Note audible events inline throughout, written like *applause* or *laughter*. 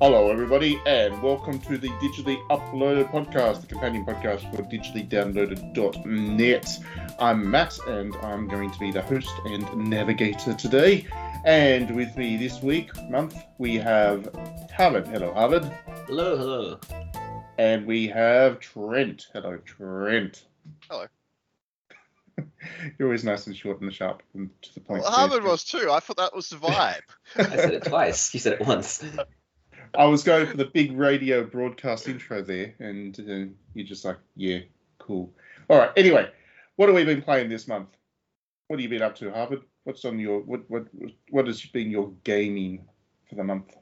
Hello, everybody, and welcome to the Digitally Uploaded Podcast, the companion podcast for digitallydownloaded.net. I'm Matt, and I'm going to be the host and navigator today. And with me this week, month, we have Harvard. Hello, Harvard. Hello, hello. And we have Trent. Hello, Trent. Hello. *laughs* You're always nice and short and sharp and to the point. Well, Harvard was too. I thought that was the vibe. *laughs* I said it twice. You said it once. *laughs* I was going for the big radio broadcast intro there, and uh, you're just like, yeah, cool. All right. Anyway, what have we been playing this month? What have you been up to, Harvard? What's on your what what what has been your gaming for the month?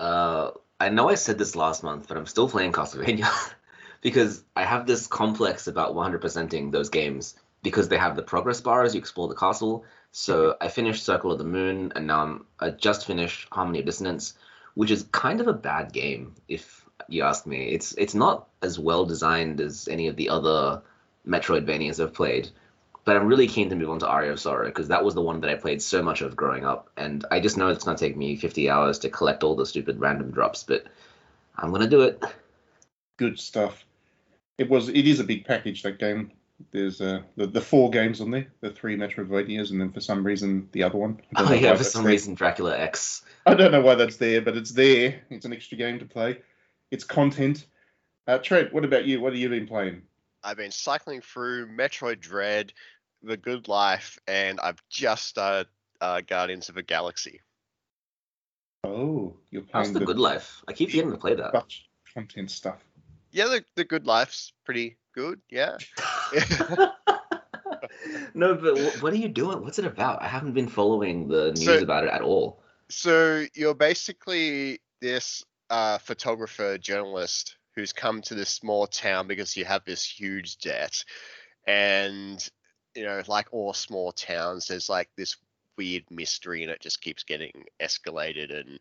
Uh, I know I said this last month, but I'm still playing Castlevania *laughs* because I have this complex about 100%ing those games because they have the progress bar as you explore the castle. So I finished Circle of the Moon, and now I'm I just finished Harmony of Dissonance which is kind of a bad game if you ask me. It's it's not as well designed as any of the other Metroidvanias I've played. But I'm really keen to move on to Aria of Sorrow because that was the one that I played so much of growing up, and I just know it's gonna take me 50 hours to collect all the stupid random drops, but I'm gonna do it. Good stuff. It was. It is a big package that game. There's uh, the, the four games on there, the three Metroidvanias, and then for some reason the other one. Oh yeah, for some there. reason Dracula X. I don't know why that's there, but it's there. It's an extra game to play. It's content. Uh, Trent, what about you? What have you been playing? I've been cycling through Metroid Dread, The Good Life, and I've just started uh, Guardians of the Galaxy. Oh, you're playing How's the, the Good Life? I keep getting to play that. Content stuff. Yeah, the, the Good Life's pretty good. Yeah. *laughs* no, but what are you doing? What's it about? I haven't been following the news so, about it at all. So you're basically this uh, photographer journalist who's come to this small town because you have this huge debt, and you know, like all small towns, there's like this weird mystery, and it just keeps getting escalated, and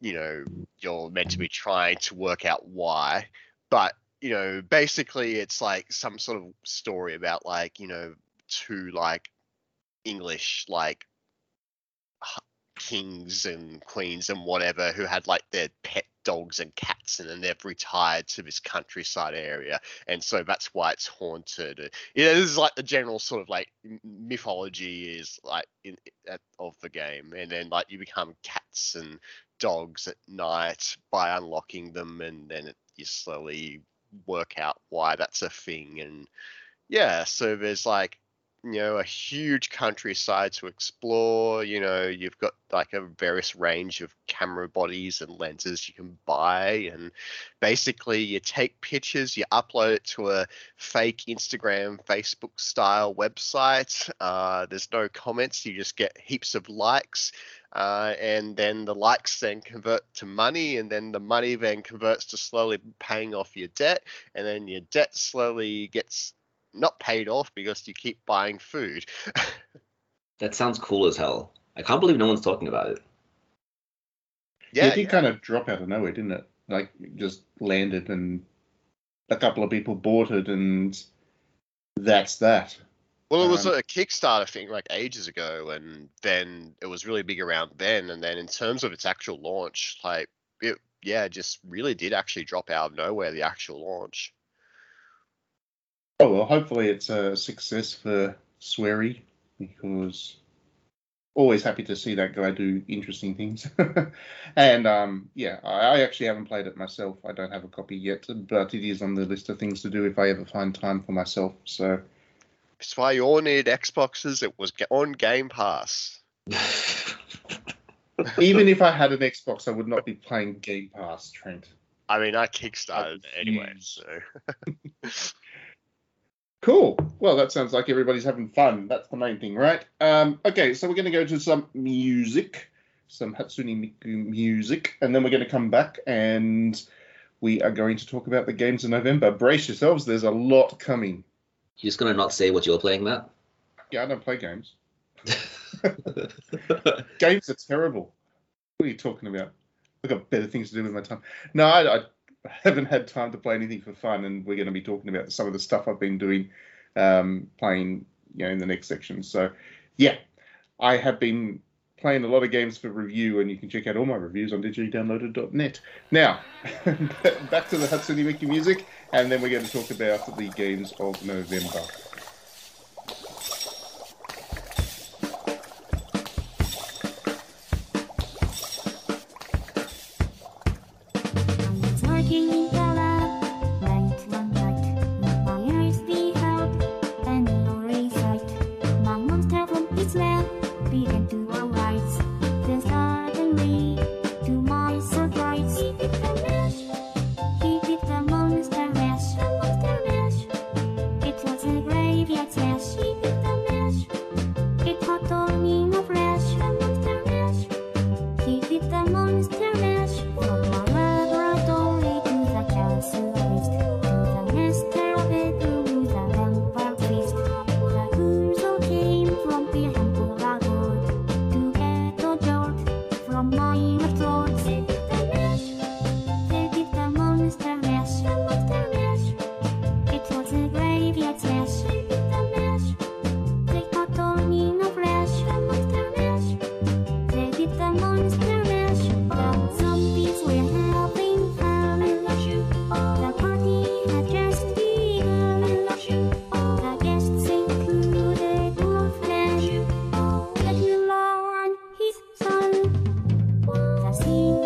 you know, you're meant to be trying to work out why, but you know, basically it's like some sort of story about like, you know, two like English like kings and queens and whatever who had like their pet dogs and cats and then they've retired to this countryside area. And so that's why it's haunted. Yeah this is like the general sort of like mythology is like in, of the game. And then like you become cats and dogs at night by unlocking them and then it, you slowly work out why that's a thing and yeah so there's like you know a huge countryside to explore you know you've got like a various range of camera bodies and lenses you can buy and basically you take pictures you upload it to a fake instagram facebook style website uh, there's no comments you just get heaps of likes uh, and then the likes then convert to money and then the money then converts to slowly paying off your debt and then your debt slowly gets not paid off because you keep buying food. *laughs* that sounds cool as hell. I can't believe no one's talking about it. Yeah, it did yeah. kind of drop out of nowhere, didn't it? Like just landed and a couple of people bought it and that's that. Well, it was um, a Kickstarter thing like ages ago, and then it was really big around then. And then in terms of its actual launch, like it, yeah, just really did actually drop out of nowhere. The actual launch. Oh well, hopefully it's a success for Swery because always happy to see that guy do interesting things. *laughs* and um, yeah, I, I, actually haven't played it myself. I don't have a copy yet, but it is on the list of things to do if I ever find time for myself. So that's why you all need Xboxes. It was on Game Pass. *laughs* Even if I had an Xbox, I would not be playing Game Pass, Trent. I mean, I kickstarted anyway, so. *laughs* Cool. Well, that sounds like everybody's having fun. That's the main thing, right? Um, okay, so we're going to go to some music, some Hatsune Miku music, and then we're going to come back and we are going to talk about the games in November. Brace yourselves, there's a lot coming. You're just going to not say what you're playing, Matt? Yeah, I don't play games. *laughs* games are terrible. What are you talking about? I've got better things to do with my time. No, I, I *laughs* haven't had time to play anything for fun, and we're going to be talking about some of the stuff I've been doing, um, playing, you know, in the next section. So, yeah, I have been playing a lot of games for review, and you can check out all my reviews on digitallydownloaded.net. Now, *laughs* back to the Hatsune Miku music, and then we're going to talk about the games of November. The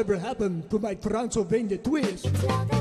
Whatever happened to my Transylvania twist?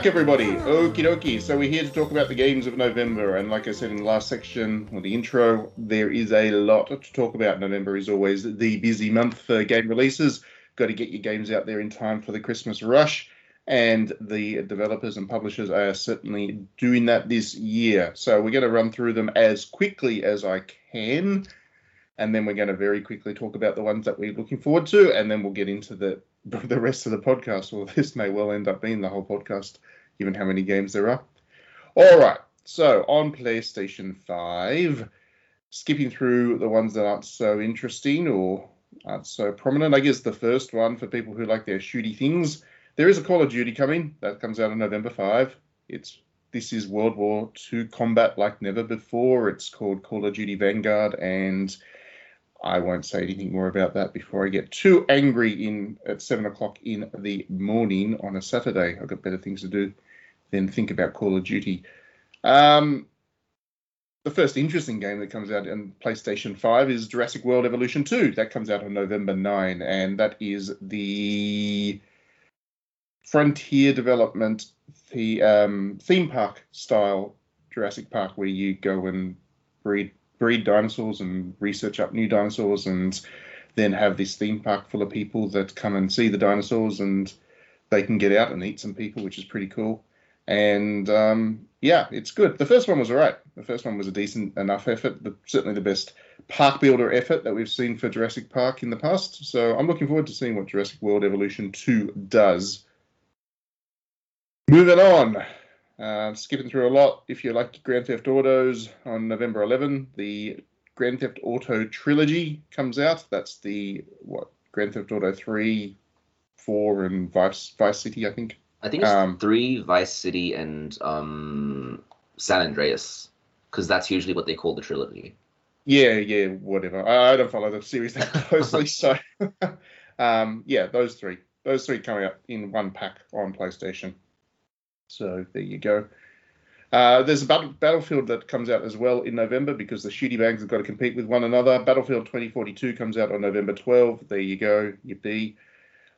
Back, everybody. Okie dokie. So we're here to talk about the games of November, and like I said in the last section or the intro, there is a lot to talk about. November is always the busy month for game releases. Got to get your games out there in time for the Christmas rush, and the developers and publishers are certainly doing that this year. So we're going to run through them as quickly as I can, and then we're going to very quickly talk about the ones that we're looking forward to, and then we'll get into the *laughs* the rest of the podcast. Well, this may well end up being the whole podcast, given how many games there are. All right. So on PlayStation 5, skipping through the ones that aren't so interesting or aren't so prominent, I guess the first one for people who like their shooty things, there is a Call of Duty coming. That comes out on November 5. It's this is World War II combat like never before. It's called Call of Duty Vanguard, and I won't say anything more about that before I get too angry in at seven o'clock in the morning on a Saturday. I've got better things to do than think about Call of Duty. Um, the first interesting game that comes out on PlayStation 5 is Jurassic World Evolution 2. That comes out on November 9, and that is the Frontier Development the um, theme park style Jurassic Park, where you go and breed breed dinosaurs and research up new dinosaurs, and then have this theme park full of people that come and see the dinosaurs and they can get out and eat some people, which is pretty cool. And um, yeah, it's good. The first one was all right. The first one was a decent enough effort, certainly the best park builder effort that we've seen for Jurassic Park in the past. So I'm looking forward to seeing what Jurassic World Evolution 2 does. Moving on, uh, skipping through a lot. If you like Grand Theft Autos, on November 11, the Grand Theft Auto trilogy comes out. That's the what Grand Theft Auto 3, 4, and Vice Vice City, I think. I think it's Um, three Vice City and um, San Andreas, because that's usually what they call the trilogy. Yeah, yeah, whatever. I, I don't follow the series that *laughs* closely, so *laughs* um, yeah, those three, those three coming up in one pack on PlayStation. So there you go. Uh, there's a battle, Battlefield that comes out as well in November because the shooty bags have got to compete with one another. Battlefield 2042 comes out on November 12. There you go, yippee.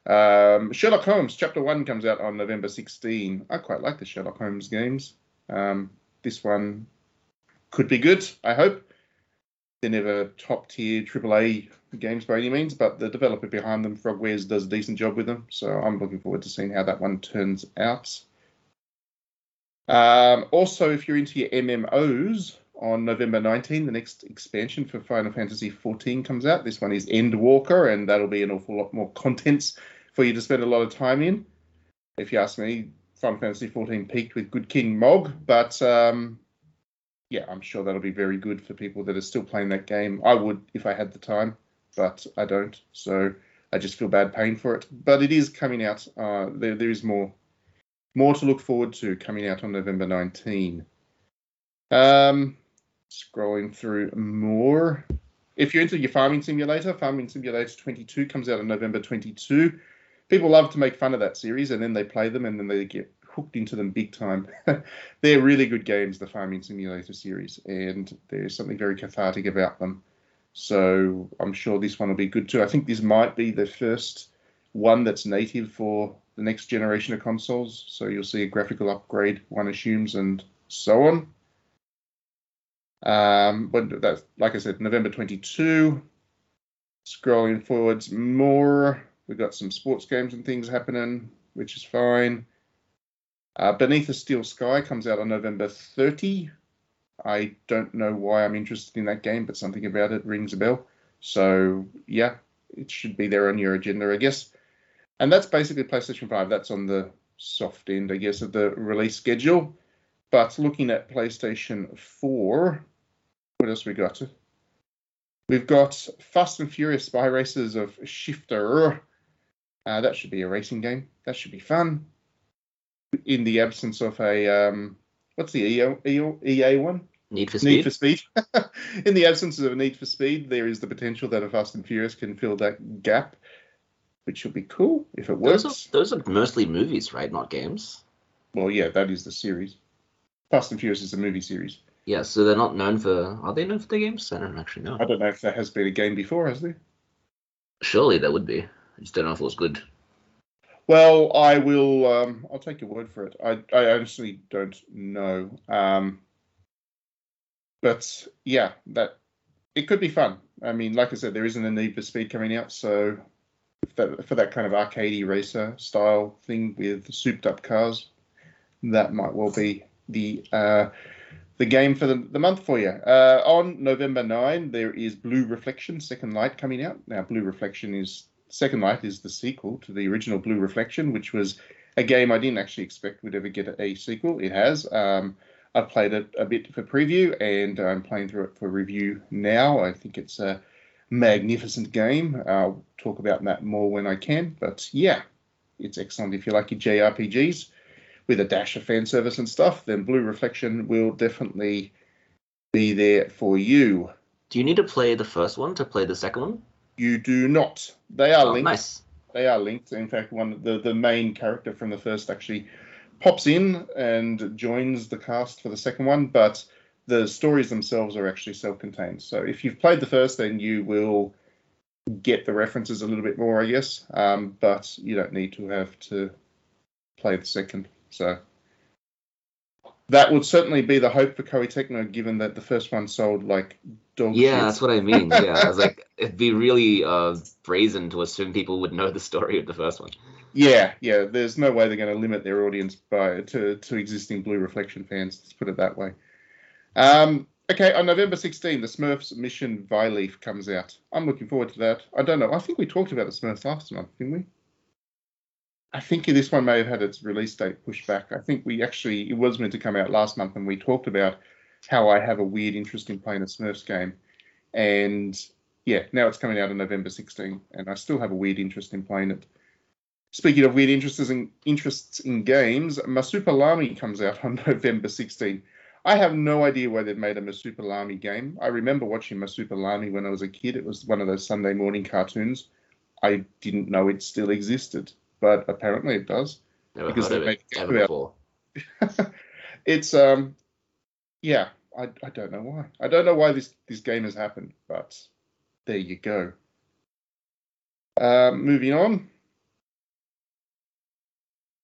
Um, Sherlock Holmes Chapter One comes out on November 16. I quite like the Sherlock Holmes games. Um, this one could be good. I hope they're never top tier AAA games by any means, but the developer behind them, Frogwares, does a decent job with them. So I'm looking forward to seeing how that one turns out. Um, also, if you're into your MMOs, on November 19, the next expansion for Final Fantasy 14 comes out. This one is Endwalker, and that'll be an awful lot more contents for you to spend a lot of time in. If you ask me, Final Fantasy 14 peaked with Good King Mog, but um, yeah, I'm sure that'll be very good for people that are still playing that game. I would if I had the time, but I don't. So I just feel bad paying for it. But it is coming out. Uh, there, there is more, more to look forward to coming out on November 19. Um, scrolling through more. If you're into your farming simulator, Farming Simulator 22 comes out on November 22. People love to make fun of that series, and then they play them, and then they get hooked into them big time. *laughs* They're really good games, the Farming Simulator series, and there's something very cathartic about them. So I'm sure this one will be good too. I think this might be the first one that's native for the next generation of consoles. So you'll see a graphical upgrade, one assumes, and so on. Um, but that's like I said, November 22. Scrolling forwards more, we've got some sports games and things happening, which is fine. Uh, Beneath a Steel Sky comes out on November 30. I don't know why I'm interested in that game, but something about it rings a bell. So yeah, it should be there on your agenda, I guess. And that's basically PlayStation 5. That's on the soft end, I guess, of the release schedule. But looking at PlayStation 4, what else we got? We've got Fast and Furious Spy Races of Shifter. Uh, that should be a racing game. That should be fun. In the absence of a um, what's the EO, EO, EA one? Need for Speed. Need for Speed. *laughs* In the absence of a Need for Speed, there is the potential that a Fast and Furious can fill that gap, which will be cool if it works. those, are, those are mostly movies, right? Not games. Well, yeah, that is the series. Fast and Furious is a movie series. Yeah, so they're not known for. Are they known for their games? I don't actually know. I don't know if there has been a game before, has there? Surely there would be. I just don't know if it was good. Well, I will. Um, I'll take your word for it. I, I honestly don't know. Um, but yeah, that it could be fun. I mean, like I said, there isn't a Need for Speed coming out, so that, for that kind of arcadey racer style thing with souped up cars, that might well be the uh, the game for the, the month for you. Uh, on November 9, there is Blue Reflection Second Light coming out. Now, Blue Reflection is Second Light is the sequel to the original Blue Reflection, which was a game I didn't actually expect would ever get a sequel. It has. Um, I've played it a bit for preview, and I'm playing through it for review now. I think it's a magnificent game. I'll talk about that more when I can. But yeah, it's excellent if you like your JRPGs with a dash of fan service and stuff. Then Blue Reflection will definitely be there for you. Do you need to play the first one to play the second one? You do not. They are Oh, linked. nice. They are linked. In fact, one the the main character from the first actually pops in and joins the cast for the second one, but the stories themselves are actually self-contained. So if you've played the first, then you will get the references a little bit more, I guess. Um, but you don't need to have to play the second. So that would certainly be the hope for Koei Tecmo, given that the first one sold like dog Yeah, shit. that's what I mean. Yeah, I was like, *laughs* it'd be really uh, brazen to assume people would know the story of the first one. Yeah, yeah. There's no way they're going to limit their audience by to to existing Blue Reflection fans. Let's put it that way. Um, okay, on November 16, the Smurfs Mission Vileaf comes out. I'm looking forward to that. I don't know. I think we talked about the Smurfs last month, didn't we? I think this one may have had its release date pushed back. I think we actually it was meant to come out last month, and we talked about how I have a weird interest in playing a Smurfs game, and yeah, now it's coming out on November 16, and I still have a weird interest in playing it. Speaking of weird interests in interests in games, Marsupilami comes out on *laughs* November 16. I have no idea why they've made a Marsupilami game. I remember watching Marsupilami when I was a kid. It was one of those Sunday morning cartoons. I didn't know it still existed, but apparently it does. Never Because heard of they it make ever it- before. *laughs* it's um, yeah. I, I don't know why. I don't know why this this game has happened, but there you go. Um, moving on.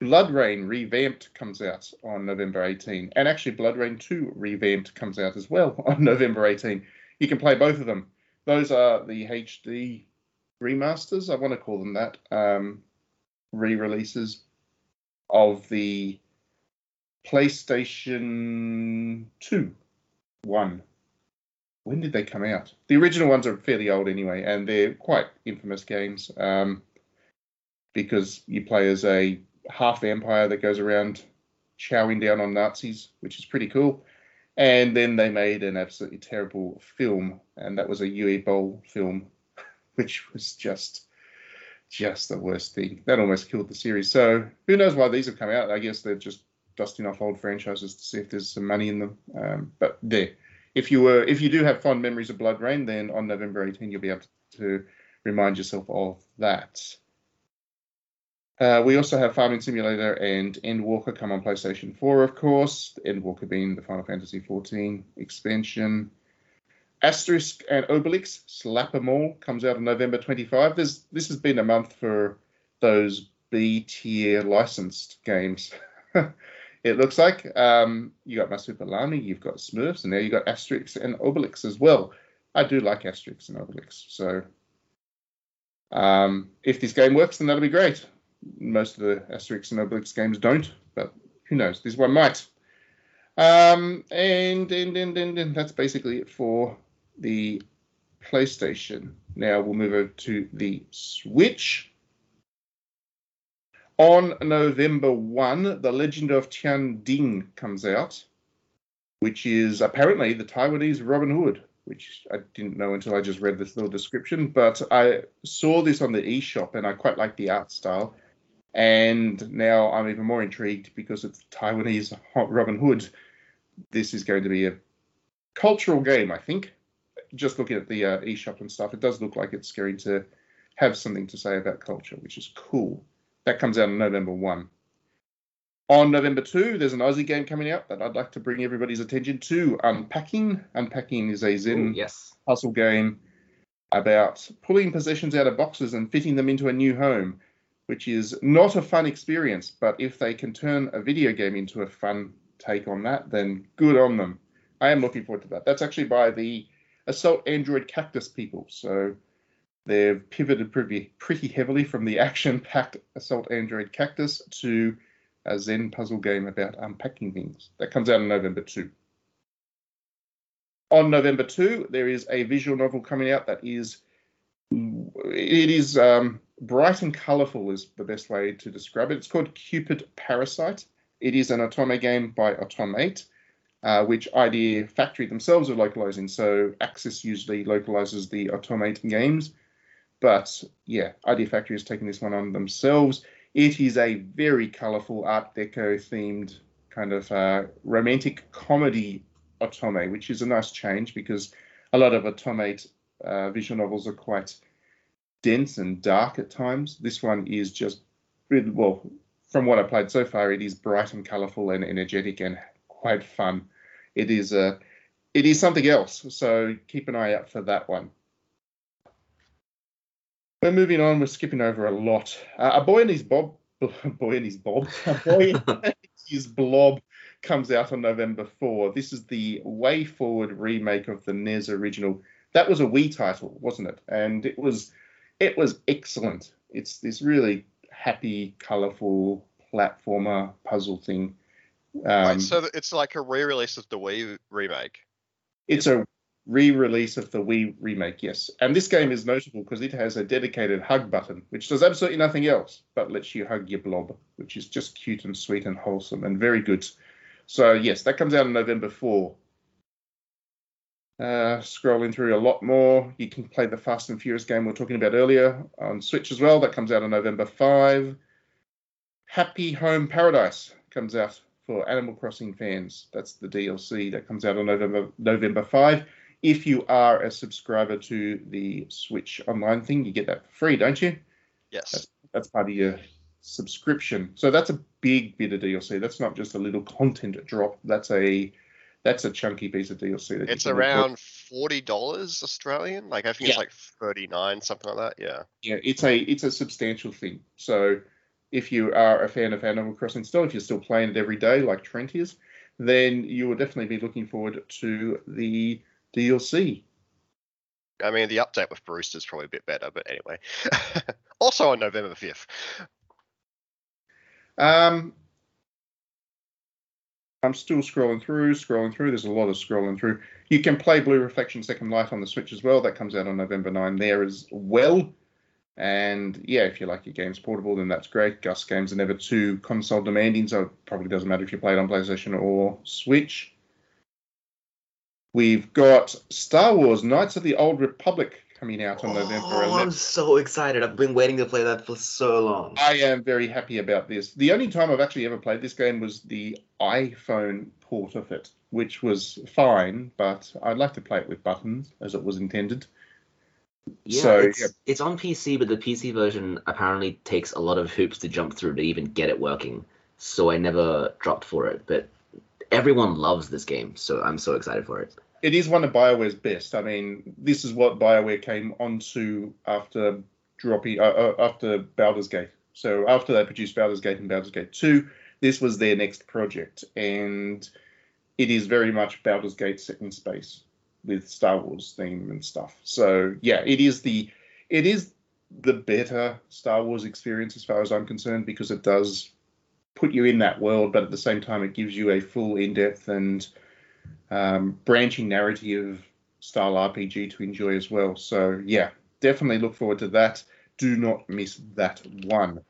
BloodRayne revamped comes out on November 18, and actually BloodRayne 2 revamped comes out as well *laughs* on November 18. You can play both of them. Those are the HD remasters, I want to call them that, um, re-releases of the PlayStation 2 one. When did they come out? The original ones are fairly old anyway, and they're quite infamous games um, because you play as a half vampire that goes around chowing down on Nazis, which is pretty cool. And then they made an absolutely terrible film, and that was a Uwe Boll film, *laughs* which was just just the worst thing. That almost killed the series. So who knows why these have come out? I guess they're just dusting off old franchises to see if there's some money in them. Um, but there, if you were, if you do have fond memories of BloodRayne, then on November 18 you'll be able to remind yourself of that. Uh, we also have Farming Simulator and Endwalker come on PlayStation 4, of course. Endwalker being the Final Fantasy 14 expansion. Asterix and Obelix Slap 'em All comes out on November 25. There's this has been a month for those B tier licensed games. *laughs* it looks like um, you got Marsupilami, you've got Smurfs, and now you got Asterix and Obelix as well. I do like Asterix and Obelix, so um, if this game works, then that'll be great. Most of the Asterix and Obelix games don't, but who knows? This one might. Um, and, and, and, and, and that's basically it for the PlayStation. Now we'll move over to the Switch. On November 1, The Legend of Tian Ding comes out, which is apparently the Taiwanese Robin Hood, which I didn't know until I just read this little description. But I saw this on the eShop and I quite like the art style. And now I'm even more intrigued because it's Taiwanese *laughs* Robin Hood. This is going to be a cultural game, I think. Just looking at the uh, eShop and stuff, it does look like it's going to have something to say about culture, which is cool. That comes out on November 1. On November 2, there's an Aussie game coming out that I'd like to bring everybody's attention to Unpacking. Unpacking is a Zen Ooh, yes. puzzle game about pulling possessions out of boxes and fitting them into a new home, which is not a fun experience. But if they can turn a video game into a fun take on that, then good on them. I am looking forward to that. That's actually by the Assault Android Cactus people. So they've pivoted pretty, pretty heavily from the *laughs* action packed Assault Android Cactus to a Zen puzzle game about unpacking things. That comes out on November 2. On November 2, there is a visual novel coming out that is it is um, bright and colourful is the best way to describe it. It's called Cupid Parasite. It is an Otome game by Otomate, uh, which Idea Factory themselves are localizing. So Aksys usually localizes the Otomate games, but yeah, Idea Factory is taking this one on themselves. It is a very colourful Art Deco themed kind of uh, romantic comedy Otome, which is a nice change because a lot of Otomate uh, visual novels are quite dense and dark at times. This one is just, well, from what I played so far, it is bright and colourful and energetic and quite fun. It is a, it is something else. So keep an eye out for that one. We're moving on. We're skipping over a lot. Uh, a boy and his bob, a *laughs* boy and his bob, a boy *laughs* and his blob comes out on November 4. This is the WayForward remake of the NES original. That was a Wii title, wasn't it? And it was it was excellent. It's this really happy, colourful platformer puzzle thing. Um, Wait, so it's like a re-release of the Wii remake. It's a re-release of the Wii remake, yes. And this game is notable because it has a dedicated hug button, which does absolutely nothing else but lets you hug your blob, which is just cute and sweet and wholesome and very good. So yes, that comes out on November 4. Uh, scrolling through a lot more, you can play the Fast and Furious game we are talking about earlier on Switch as well. That comes out on November 5. Happy Home Paradise comes out for Animal Crossing fans. That's the DLC that comes out on November November 5. If you are a subscriber to the Switch Online thing, you get that for free, don't you? Yes. That's part of your subscription. So that's a big bit of DLC. That's not just a little content drop. That's a that's a chunky piece of DLC. That It's around forty dollars Australian. Like I think it's like thirty nine, something like that. Yeah. yeah, it's a it's a substantial thing. So if you are a fan of Animal Crossing still, if you're still playing it every day like Trent is, then you will definitely be looking forward to the DLC. I mean, the update with Brewster is probably a bit better, but anyway. *laughs* also on November fifth. Um, I'm still scrolling through, scrolling through. There's a lot of scrolling through. You can play Blue Reflection Second Life on the Switch as well. That comes out on November 9 there as well. And yeah, if you like your games portable, then that's great. Gust games are never too console demanding, so it probably doesn't matter if you play it on PlayStation or Switch. We've got Star Wars Knights of the Old Republic coming out on November Oh, 11th. I'm so excited. I've been waiting to play that for so long. I am very happy about this. The only time I've actually ever played this game was the iPhone port of it, which was fine, but I'd like to play it with buttons as it was intended. Yeah, So, it's, yeah. it's on PC, but the PC version apparently takes a lot of hoops to jump through to even get it working. So I never dropped for it. But everyone loves this game, so I'm so excited for it. It is one of BioWare's best. I mean, this is what BioWare came onto after dropping uh, uh, after Baldur's Gate. So after they produced Baldur's Gate and Baldur's Gate 2, this was their next project, and it is very much Baldur's Gate set in space with Star Wars theme and stuff. So yeah, it is the it is the better Star Wars experience as far as I'm concerned because it does put you in that world, but at the same time it gives you a full in-depth and um, branching narrative style RPG to enjoy as well. So yeah, definitely look forward to that. Do not miss that one.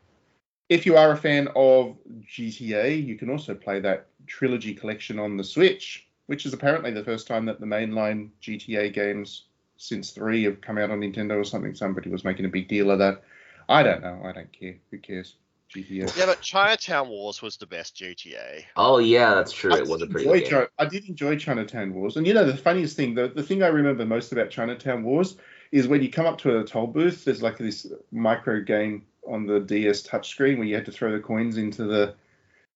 If you are a fan of GTA, you can also play that trilogy collection on the Switch, which is apparently the first time that the mainline GTA games since three have come out on Nintendo or something. Somebody was making a big deal of that. I don't know. I don't care. Who cares? GTA. Yeah, but Chinatown Wars was the best GTA. Oh yeah, that's true. I It was a pretty enjoy good game. I did enjoy Chinatown Wars, and you know the funniest thing, the, the thing I remember most about Chinatown Wars is when you come up to a toll booth. There's like this micro game on the DS touchscreen where you had to throw the coins into the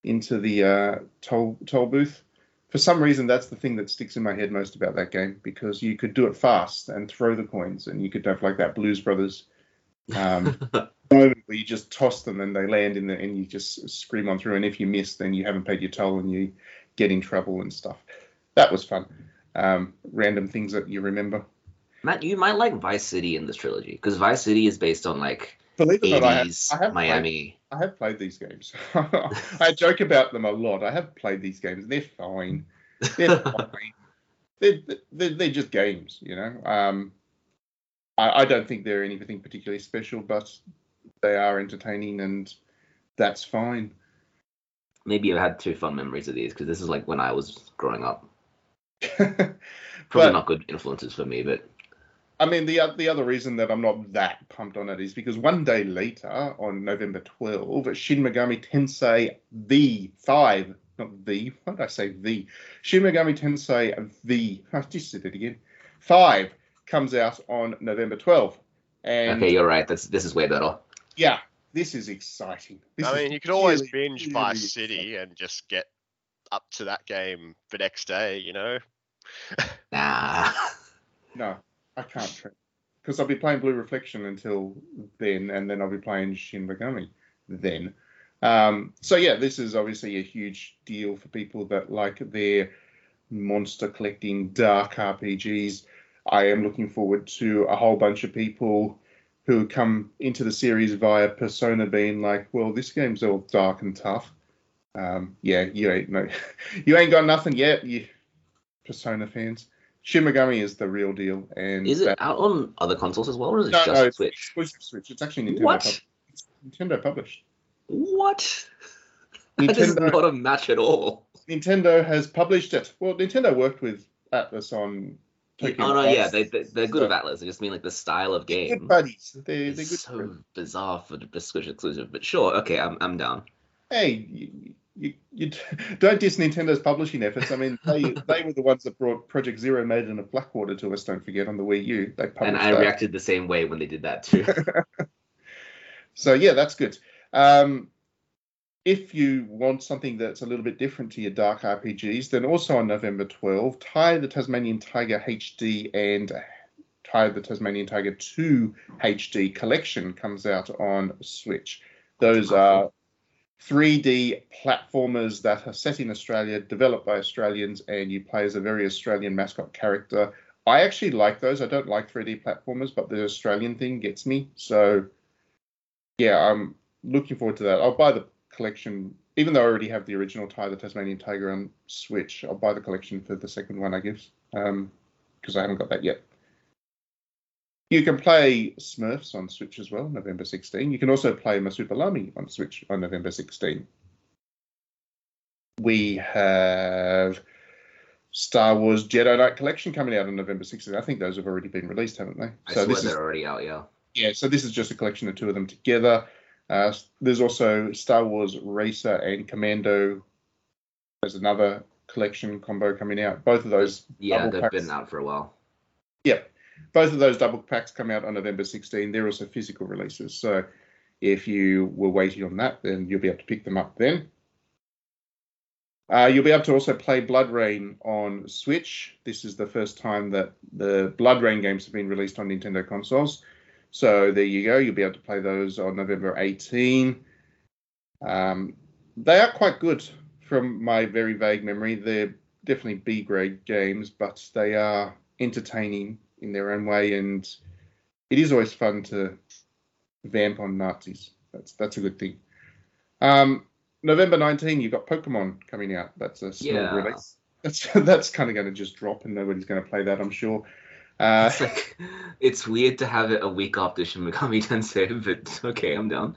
into the uh, toll toll booth. For some reason, that's the thing that sticks in my head most about that game because you could do it fast and throw the coins, and you could have like that Blues Brothers um, *laughs* moment where you just toss them and they land in the and you just scream on through. And if you miss, then you haven't paid your toll and you get in trouble and stuff. That was fun. Um, random things that you remember. Matt, you might like Vice City in this trilogy because Vice City is based on like Believe it or not, I have, I have Played, Miami. I have played these games. *laughs* I joke about them a lot. I have played these games. They're fine. They're *laughs* fine. They're, they're, they're just games, you know. Um, I, I don't think they're anything particularly special, but they are entertaining, and that's fine. Maybe I've had two fun memories of these because this is like when I was growing up. *laughs* but Probably not good influences for me, but I mean, the the other reason that I'm not that pumped on it is because one day later, on November 12, Shin Megami Tensei the five, not the, what did I say? The Shin Megami Tensei the, *laughs* I just said it again. Five comes out on November 12, and okay, you're right. That's this is way better. yeah, this is exciting. This I is mean, you could always really, binge really Vice City and just get up to that game the next day, you know? *laughs* Nah. No, I can't because I'll be playing Blue Reflection until then, and then I'll be playing Shin Megami then. Um, so yeah, this is obviously a huge deal for people that like their monster collecting dark RPGs. I am looking forward to a whole bunch of people who come into the series via Persona being like, well, this game's all dark and tough. Um, yeah, you ain't no, *laughs* you ain't got nothing yet, you Persona fans. Shin Megami is the real deal, and Is it that- out on other consoles as well, or is it no, just no, it's Switch? exclusive Switch. It's actually Nintendo. What? pub- it's Nintendo published. What? *laughs* That is Nintendo, not a match at all. Nintendo has published it. Well, Nintendo worked with Atlus on. Tokyo oh no, yeah, they, they they're good So- with Atlus. I just mean like the style of game. good buddies. They're, they're good. so friends. bizarre for the Switch exclusive, but sure, okay, I'm I'm down. Hey, you, you, *laughs* don't diss Nintendo's publishing efforts. I mean, they *laughs* they were the ones that brought Project Zero Maiden of Blackwater to us. Don't forget on the Wii U. They published And I that. reacted the same way when they did that too. *laughs* So yeah, that's good. Um, if you want something that's a little bit different to your dark RPGs, then also on November 12, Ty the Tasmanian Tiger HD and Ty the Tasmanian Tiger 2 HD collection comes out on Switch. Those are 3D platformers that are set in Australia, developed by Australians, and you play as a very Australian mascot character. I actually like those. I don't like 3D platformers, but the Australian thing gets me. So yeah, I'm looking forward to that. I'll buy the collection, even though I already have the original Ty the Tasmanian Tiger on Switch. I'll buy the collection for the second one, I guess, um, because I haven't got that yet. You can play Smurfs on Switch as well, November 16. You can also play Marsupilami on Switch on November 16. We have Star Wars Jedi Knight Collection coming out on November 16. I think those have already been released, haven't they? I swear this is they're already out, yeah. yeah, so this is just a collection of two of them together. Uh, there's also Star Wars Racer and Commando. There's another collection combo coming out. Both of those, Yeah, they've packs. been out for a while. yep, both of those double packs come out on November 16. They're also physical releases. So if you were waiting on that, then you'll be able to pick them up then. Uh, you'll be able to also play BloodRayne on Switch. This is the first time that the BloodRayne games have been released on Nintendo consoles. So there you go. You'll be able to play those on November 18. Um, they are quite good from my very vague memory. They're definitely B grade games, but they are entertaining in their own way, and it is always fun to vamp on Nazis. That's that's a good thing. Um, November 19, you've got Pokemon coming out. That's a small Yeah. release. That's *laughs* that's kind of going to just drop, and nobody's going to play that, I'm sure. Uh, It's like it's weird to have it a week after Shin Megami Tensei, but okay, I'm down.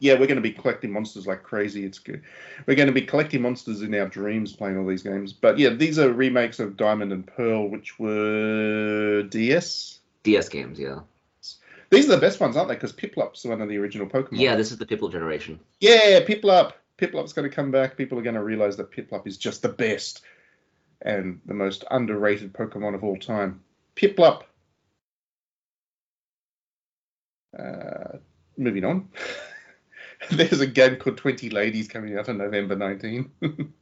Yeah, we're going to be collecting monsters like crazy. It's good. We're going to be collecting monsters in our dreams playing all these games. But yeah, these are remakes of Diamond and Pearl, which were DS. DS games, yeah. These are the best ones, aren't they? Because Piplup's one of the original Pokemon. Yeah, this is the Piplup generation. Yeah, Piplup. Piplup's going to come back. People are going to realize that Piplup is just the best and the most underrated Pokemon of all time. Piplup. Uh, moving on. *laughs* *laughs* There's a game called 20 Ladies coming out on November 19. *laughs*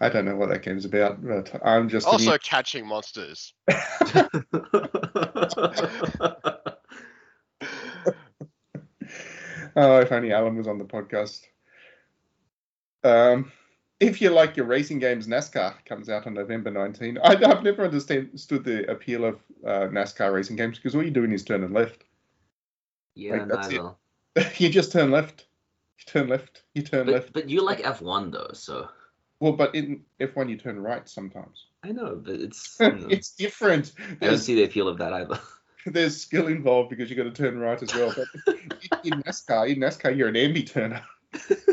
I don't know what that game's about, but I'm just an Also catching monsters. *laughs* Oh, if only Alan was on the podcast. Um, if you like your racing games, NASCAR comes out on November 19. I, I've never understood the appeal of uh, NASCAR racing games because all you're doing is turning left. yeah, Like, that's it. *laughs* neither. you just turn left. You turn left. You turn But, left. but you like F1 though, so Well, but in F1 you turn right sometimes. I know, but it's *laughs* you know, it's different. I don't see the appeal of that either. *laughs* there's skill involved because you got to turn right as well. But in, in NASCAR, in NASCAR you're an ambi turner.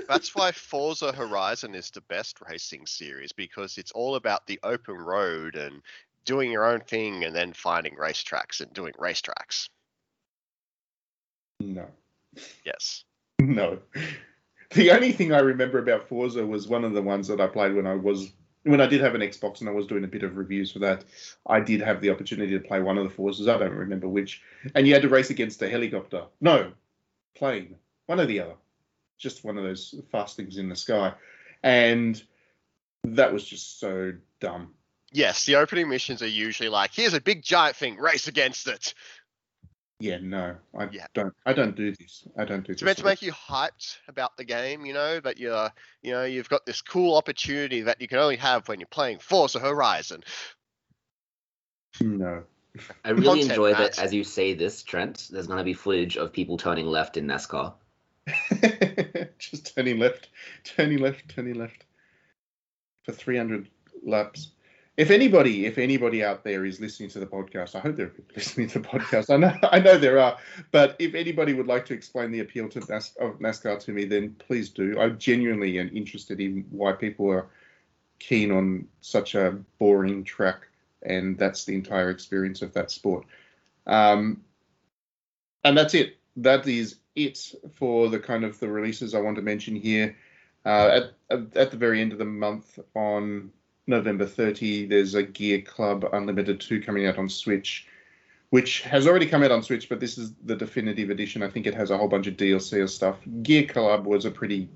That's why Forza Horizon is the best racing series because it's all about the open road and doing your own thing and then finding racetracks and doing racetracks. No. Yes. *laughs* No. The only thing I remember about Forza was one of the ones that I played when I was when I did have an Xbox and I was doing a bit of reviews for that. I did have the opportunity to play one of the Forzas. I don't remember which. And you had to race against a helicopter. No, plane. One or the other. Just one of those fast things in the sky. And that was just so dumb. Yes, the opening missions are usually like, here's a big giant thing, race against it. Yeah, no, I Yeah. don't. I don't do this. I don't do It's this. meant to make you hyped about the game, you know, that you're, you know, you've got this cool opportunity that you can only have when you're playing Forza Horizon. No. I really Content, enjoy that as you say this, Trent. There's gonna be footage of people turning left in NASCAR. *laughs* Just turning left, turning left, turning left for 300 laps. If anybody, if anybody out there is listening to the podcast, I hope they're people listening to the podcast. I know, *laughs* I know there are, but if anybody would like to explain the appeal to NAS, of NASCAR to me, then please do. I genuinely am interested in why people are keen on such a boring track, and that's the entire experience of that sport. Um, and that's it. That is it for the kind of the releases I want to mention here. Uh, at at the very end of the month on November 30, there's a Gear Club Unlimited 2 coming out on Switch, which has already come out on Switch, but this is the definitive edition. I think it has a whole bunch of DLC or stuff. Gear Club was a pretty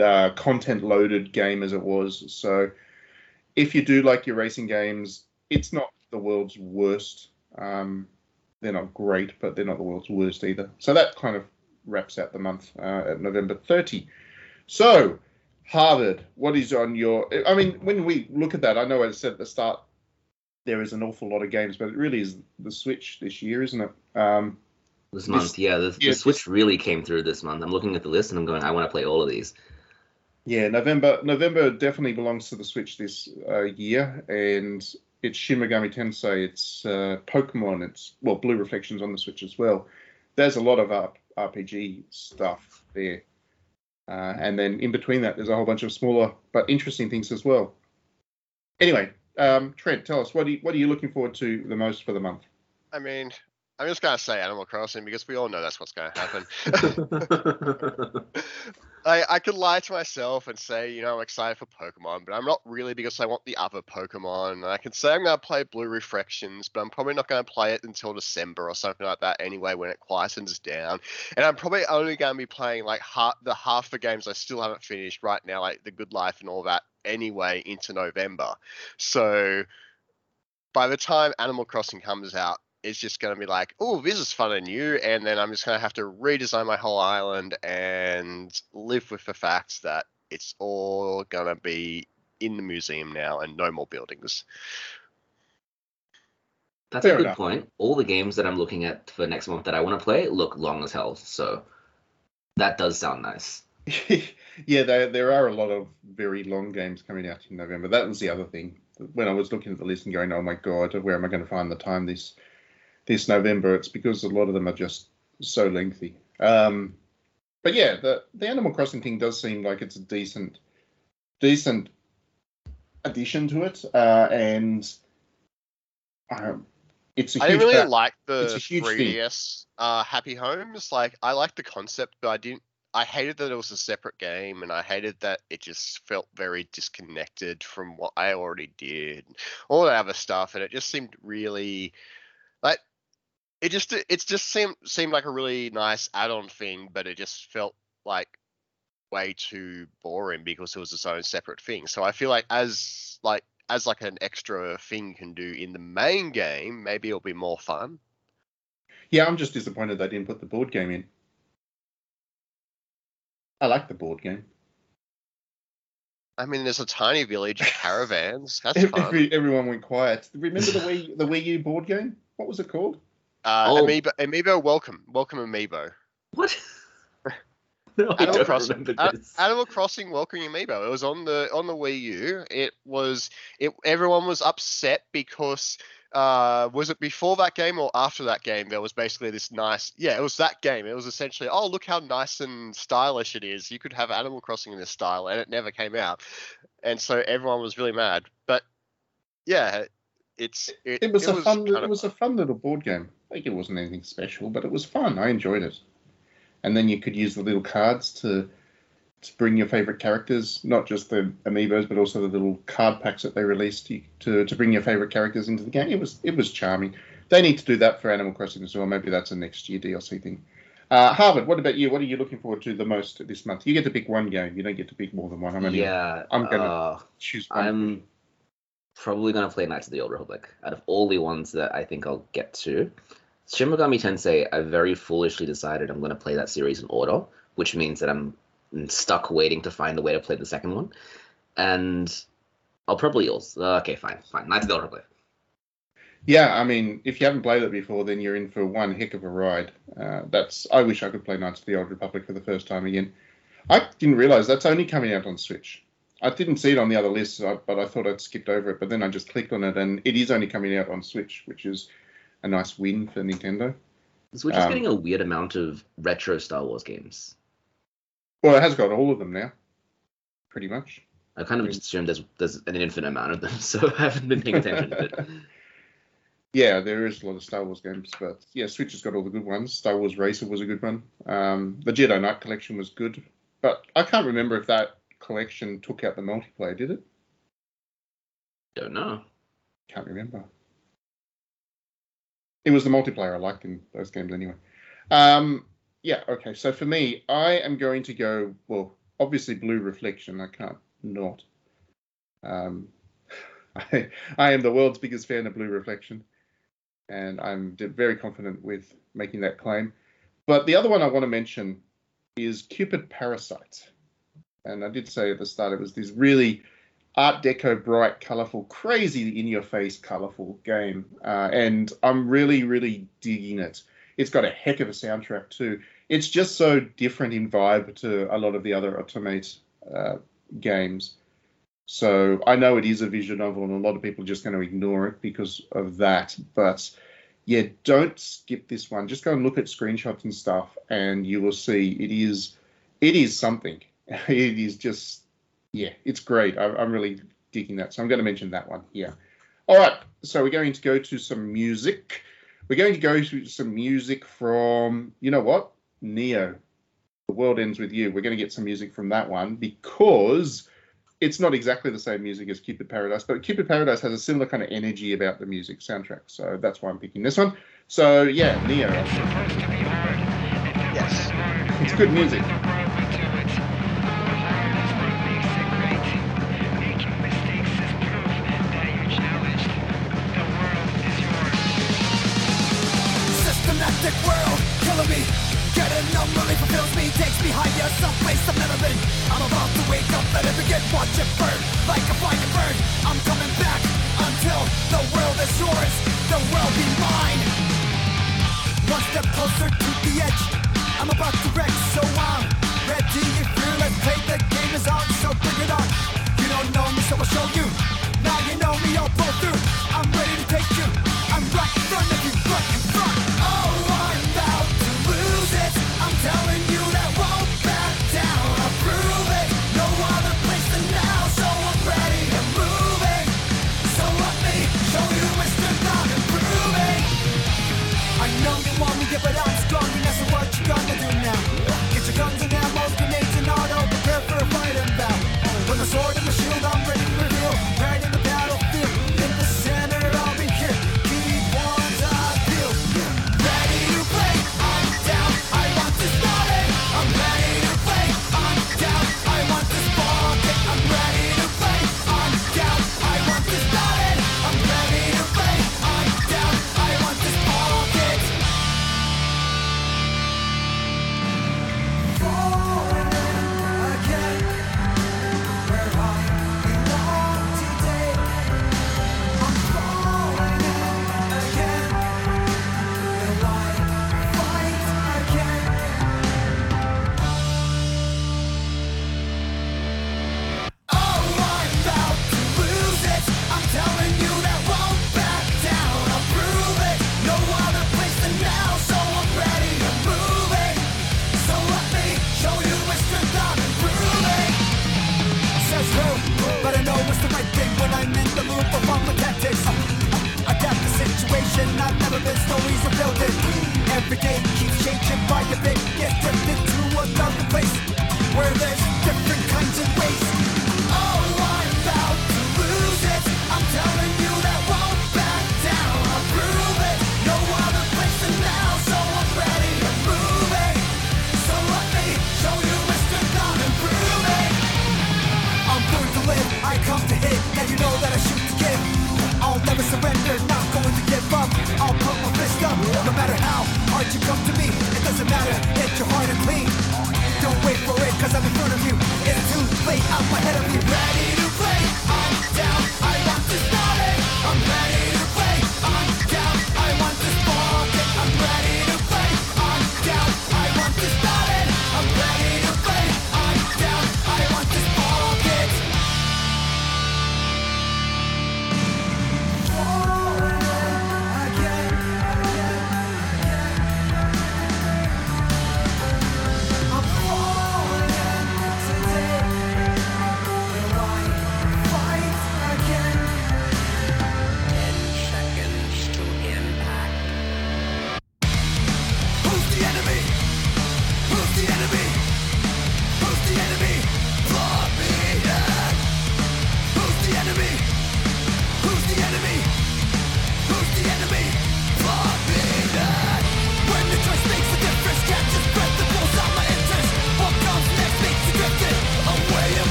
uh, content loaded game as it was. So if you do like your racing games, it's not the world's worst. Um, they're not great, but they're not the world's worst either. So that kind of wraps out the month uh, at November 30. So, Harvard, what is on your? I mean, when we look at that, I know I said at the start there is an awful lot of games, but it really is the Switch this year, isn't it? Um, This This- month, yeah, the, yeah, the Switch really came through this month. I'm looking at the list and I'm going, I want to play all of these. yeah, November. November definitely belongs to the Switch this uh, year, and it's Shin Megami Tensei, it's uh, Pokemon, it's well Blue Reflections on the Switch as well. There's a lot of R- RPG stuff there, uh, and then in between that, there's a whole bunch of smaller but interesting things as well. Anyway, um, Trent, tell us what you, what are you looking forward to the most for the month? I mean, I'm just gonna say Animal Crossing because we all know that's what's gonna happen. *laughs* I, I could lie to myself and say, you know, I'm excited for Pokemon, but I'm not really because I want the other Pokemon. And I can say I'm going to play Blue Reflections, but I'm probably not going to play it until December or something like that anyway when it quietens down. And I'm probably only going to be playing like half, the half the games I still haven't finished right now, like The Good Life and all that anyway into November. So by the time Animal Crossing comes out, it's just going to be like, oh, this is fun and new, and then I'm just going to have to redesign my whole island and live with the fact that it's all going to be in the museum now and no more buildings. That's Fair a good enough. point. All the games that I'm looking at for next month that I want to play look long as hell. So that does sound nice. *laughs* yeah, there there are a lot of very long games coming out in November. That was the other thing. When I was looking at the list and going, "Oh my god, where am I going to find the time this this November?" It's because a lot of them are just so lengthy. Um, but yeah, the the Animal Crossing thing does seem like it's a decent decent addition to it, uh, and um, it's a I huge didn't really back- like it's the a huge thing. 3DS uh, Happy Homes. Like, I liked the concept, but I didn't. I hated that it was a separate game, and I hated that it just felt very disconnected from what I already did, all that other stuff, and it just seemed really like it just it just seemed seemed like a really nice add-on thing, but it just felt like way too boring because it was its own separate thing. So I feel like as like as like an extra thing can do in the main game, maybe it'll be more fun. Yeah, I'm just disappointed they didn't put the board game in. I like the board game. I mean, there's a tiny village of *laughs* caravans. That's Every, fun. everyone went quiet. Remember the Wii the Wii U board game? What was it called? Uh, Oh. Amiibo, Amiibo, welcome, welcome, Amiibo. What? *laughs* no, I Animal don't Crossing. remember this. Animal Crossing Welcome Amiibo. It was on the on the Wii U. It was it. Everyone was upset because uh was it before that game or after that game? There was basically this nice. Yeah, it was that game. It was essentially oh look how nice and stylish it is. You could have Animal Crossing in this style, and it never came out, and so everyone was really mad. But yeah, it's it, It was a fun. kind It of was a fun little board game. Like it wasn't anything special, but it was fun. I enjoyed it. And then you could use the little cards to to bring your favorite characters, not just the amiibos, but also the little card packs that they released you- to to bring your favorite characters into the game. It was it was charming. They need to do that for Animal Crossing as well. Maybe that's a next year DLC thing. Uh, Harvard, what about you? What are you looking forward to the most this month? You get to pick one game. You don't get to pick more than one. I'm only yeah, I'm gonna- uh, choose one. I'm probably gonna play Knights of the Old Republic. Out of all the ones that I think I'll get to, Shin Megami Tensei, I very foolishly decided I'm going to play that series in order, which means that I'm stuck waiting to find a way to play the second one. And I'll probably also. Okay, fine, fine. Knights of the Old Republic. Yeah, I mean, if you haven't played it before, then you're in for one heck of a ride. Uh, that's. I wish I could play Knights of the Old Republic for the first time again. I didn't realize that's only coming out on Switch. I didn't see it on the other lists, uh, but I thought I'd skipped over it. But then I just clicked on it, and it is only coming out on Switch, which is a nice win for Nintendo. Switch is Um, getting a weird amount of retro Star Wars games. Well, it has got all of them now, pretty much. I kind of just assumed there's there's an infinite amount of them, *laughs* so I haven't been paying attention to it. *laughs* Yeah, there is a lot of Star Wars games, but yeah, Switch has got all the good ones. Star Wars Racer was a good one. Um, the Jedi Knight collection was good, but I can't remember if that collection took out the multiplayer. Did it? Don't know. Can't remember. It was the multiplayer I liked in those games anyway. Um, yeah, okay. So for me, I am going to go. Well, obviously, Blue Reflection. I can't not. Um, *laughs* I, I am the world's biggest fan of Blue Reflection, and I'm very confident with making that claim. But the other one I want to mention is Cupid Parasite. And I did say at the start it was this really Art Deco, bright, colorful, crazy in your face, colorful game. Uh, and I'm really, really digging it. It's got a heck of a soundtrack too. It's just so different in vibe to a lot of the other Otomate uh, games. So I know it is a visual novel, and a lot of people are just going to ignore it because of that. But yeah, don't skip this one. Just go and look at screenshots and stuff, and you will see it is it is something. *laughs* It is just yeah, it's great. I, I'm really digging that. So I'm going to mention that one here. All right, so we're going to go to some music. We're going to go to some music from you know what Neo. The world ends with you. We're going to get some music from that one because it's not exactly the same music as Cupid Parasite, but Cupid Parasite has a similar kind of energy about the music soundtrack. So that's why I'm picking this one. So yeah, Neo. Yes. It's good music. I've never been. I'm about to wake up, let it begin. Watch it burn like a fire bird. I'm coming back until the world is yours. The world be mine. One step closer to the edge. I'm about to wreck, so I'm ready. If you let's play, the game is on, so bring it on. You don't know me, so I'll show you. Now you know me, I'll pull through. I'm ready to take you. I'm right in front of you,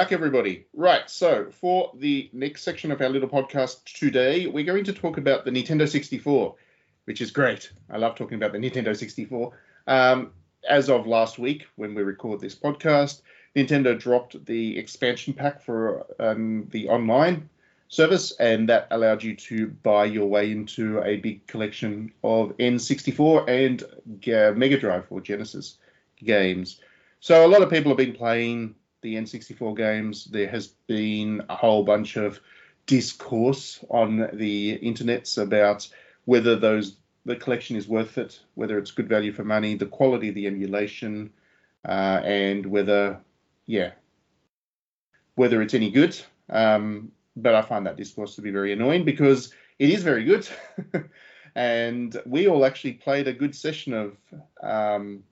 back, everybody. Right, so for the next section of our little podcast today, we're going to talk about the Nintendo 64, which is great. I love talking about the Nintendo 64. Um, as of last week, when we record this podcast, Nintendo dropped the expansion pack for um, the online service, and that allowed you to buy your way into a big collection of N64 and Mega Drive or Genesis games. So a lot of people have been playing the N64 games. There has been a whole bunch of discourse on the internets about whether those the collection is worth it, whether it's good value for money, the quality of the emulation, uh, and whether, yeah, whether it's any good. Um, but I find that discourse to be very annoying because it is very good. *laughs* and we all actually played a good session of um,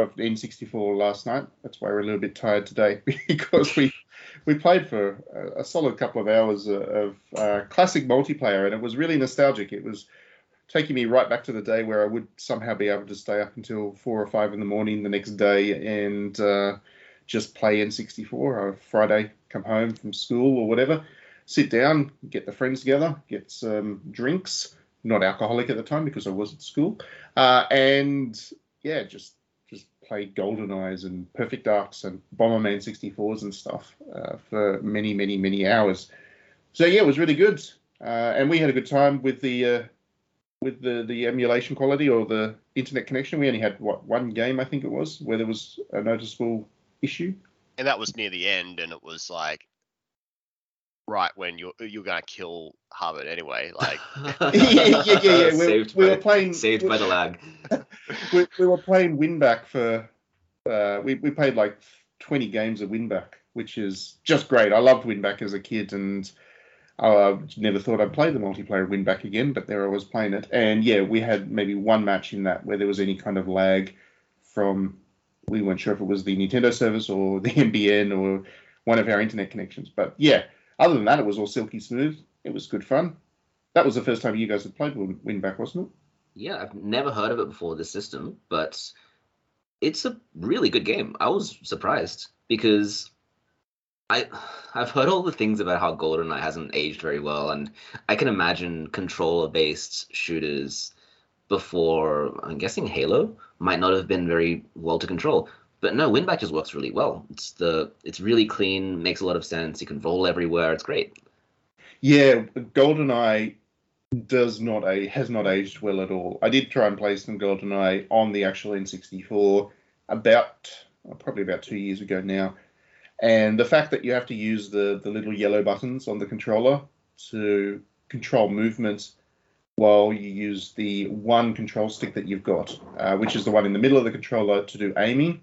of N64 last night. That's why we're a little bit tired today *laughs* because we we played for a, a solid couple of hours of, of uh, classic multiplayer, and it was really nostalgic. It was taking me right back to the day where I would somehow be able to stay up until four or five in the morning the next day and uh, just play N64 or Friday, come home from school or whatever, sit down, get the friends together, get some drinks. Not alcoholic at the time because I was at school, uh, and yeah, just played Golden Eyes and Perfect Darks and Bomberman 64s and stuff uh, for many, many, many hours. So yeah, it was really good, uh, and we had a good time with the uh, with the the emulation quality or the internet connection. We only had what one game I think it was where there was a noticeable issue. And that was near the end, and it was like right when you're you're gonna kill Harvard anyway. Like *laughs* *laughs* *laughs* yeah, yeah, yeah, yeah. We, saved we by, were playing saved by the lag. we, we were playing Winback for uh, we we played like 20 games of Winback, which is just great. I loved Winback as a kid, and I never thought I'd play the multiplayer Winback again. But there I was playing it, and yeah, we had maybe one match in that where there was any kind of lag from we weren't sure if it was the Nintendo service or the NBN or one of our internet connections. But yeah, other than that, it was all silky smooth. It was good fun. That was the first time you guys had played Win- Winback, wasn't it? Yeah, I've never heard of it before this system, but it's a really good game. I was surprised because I I've heard all the things about how GoldenEye hasn't aged very well, and I can imagine controller-based shooters before I'm guessing Halo might not have been very well to control. But no, Winback just works really well. It's the it's really clean, makes a lot of sense. You can roll everywhere. It's great. Yeah, GoldenEye does not a has not aged well at all. I did try and play some GoldenEye on the actual N64 about uh, probably about two years ago now, and the fact that you have to use the the little yellow buttons on the controller to control movement while you use the one control stick that you've got, uh, which is the one in the middle of the controller to do aiming.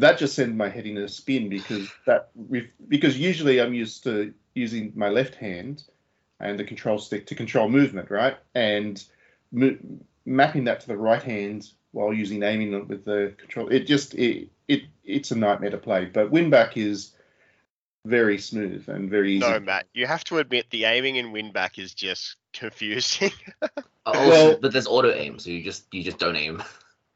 That just sent my head in a spin because that because usually I'm used to using my left hand and the control stick to control movement, right? And mo- mapping that to the right hand while using aiming with the control, it just it it it's a nightmare to play. But Winback is very smooth and very easy. no, Matt, you have to admit the aiming in Winback is just confusing. *laughs* Also, Well- but there's auto aim, so you just you just don't aim.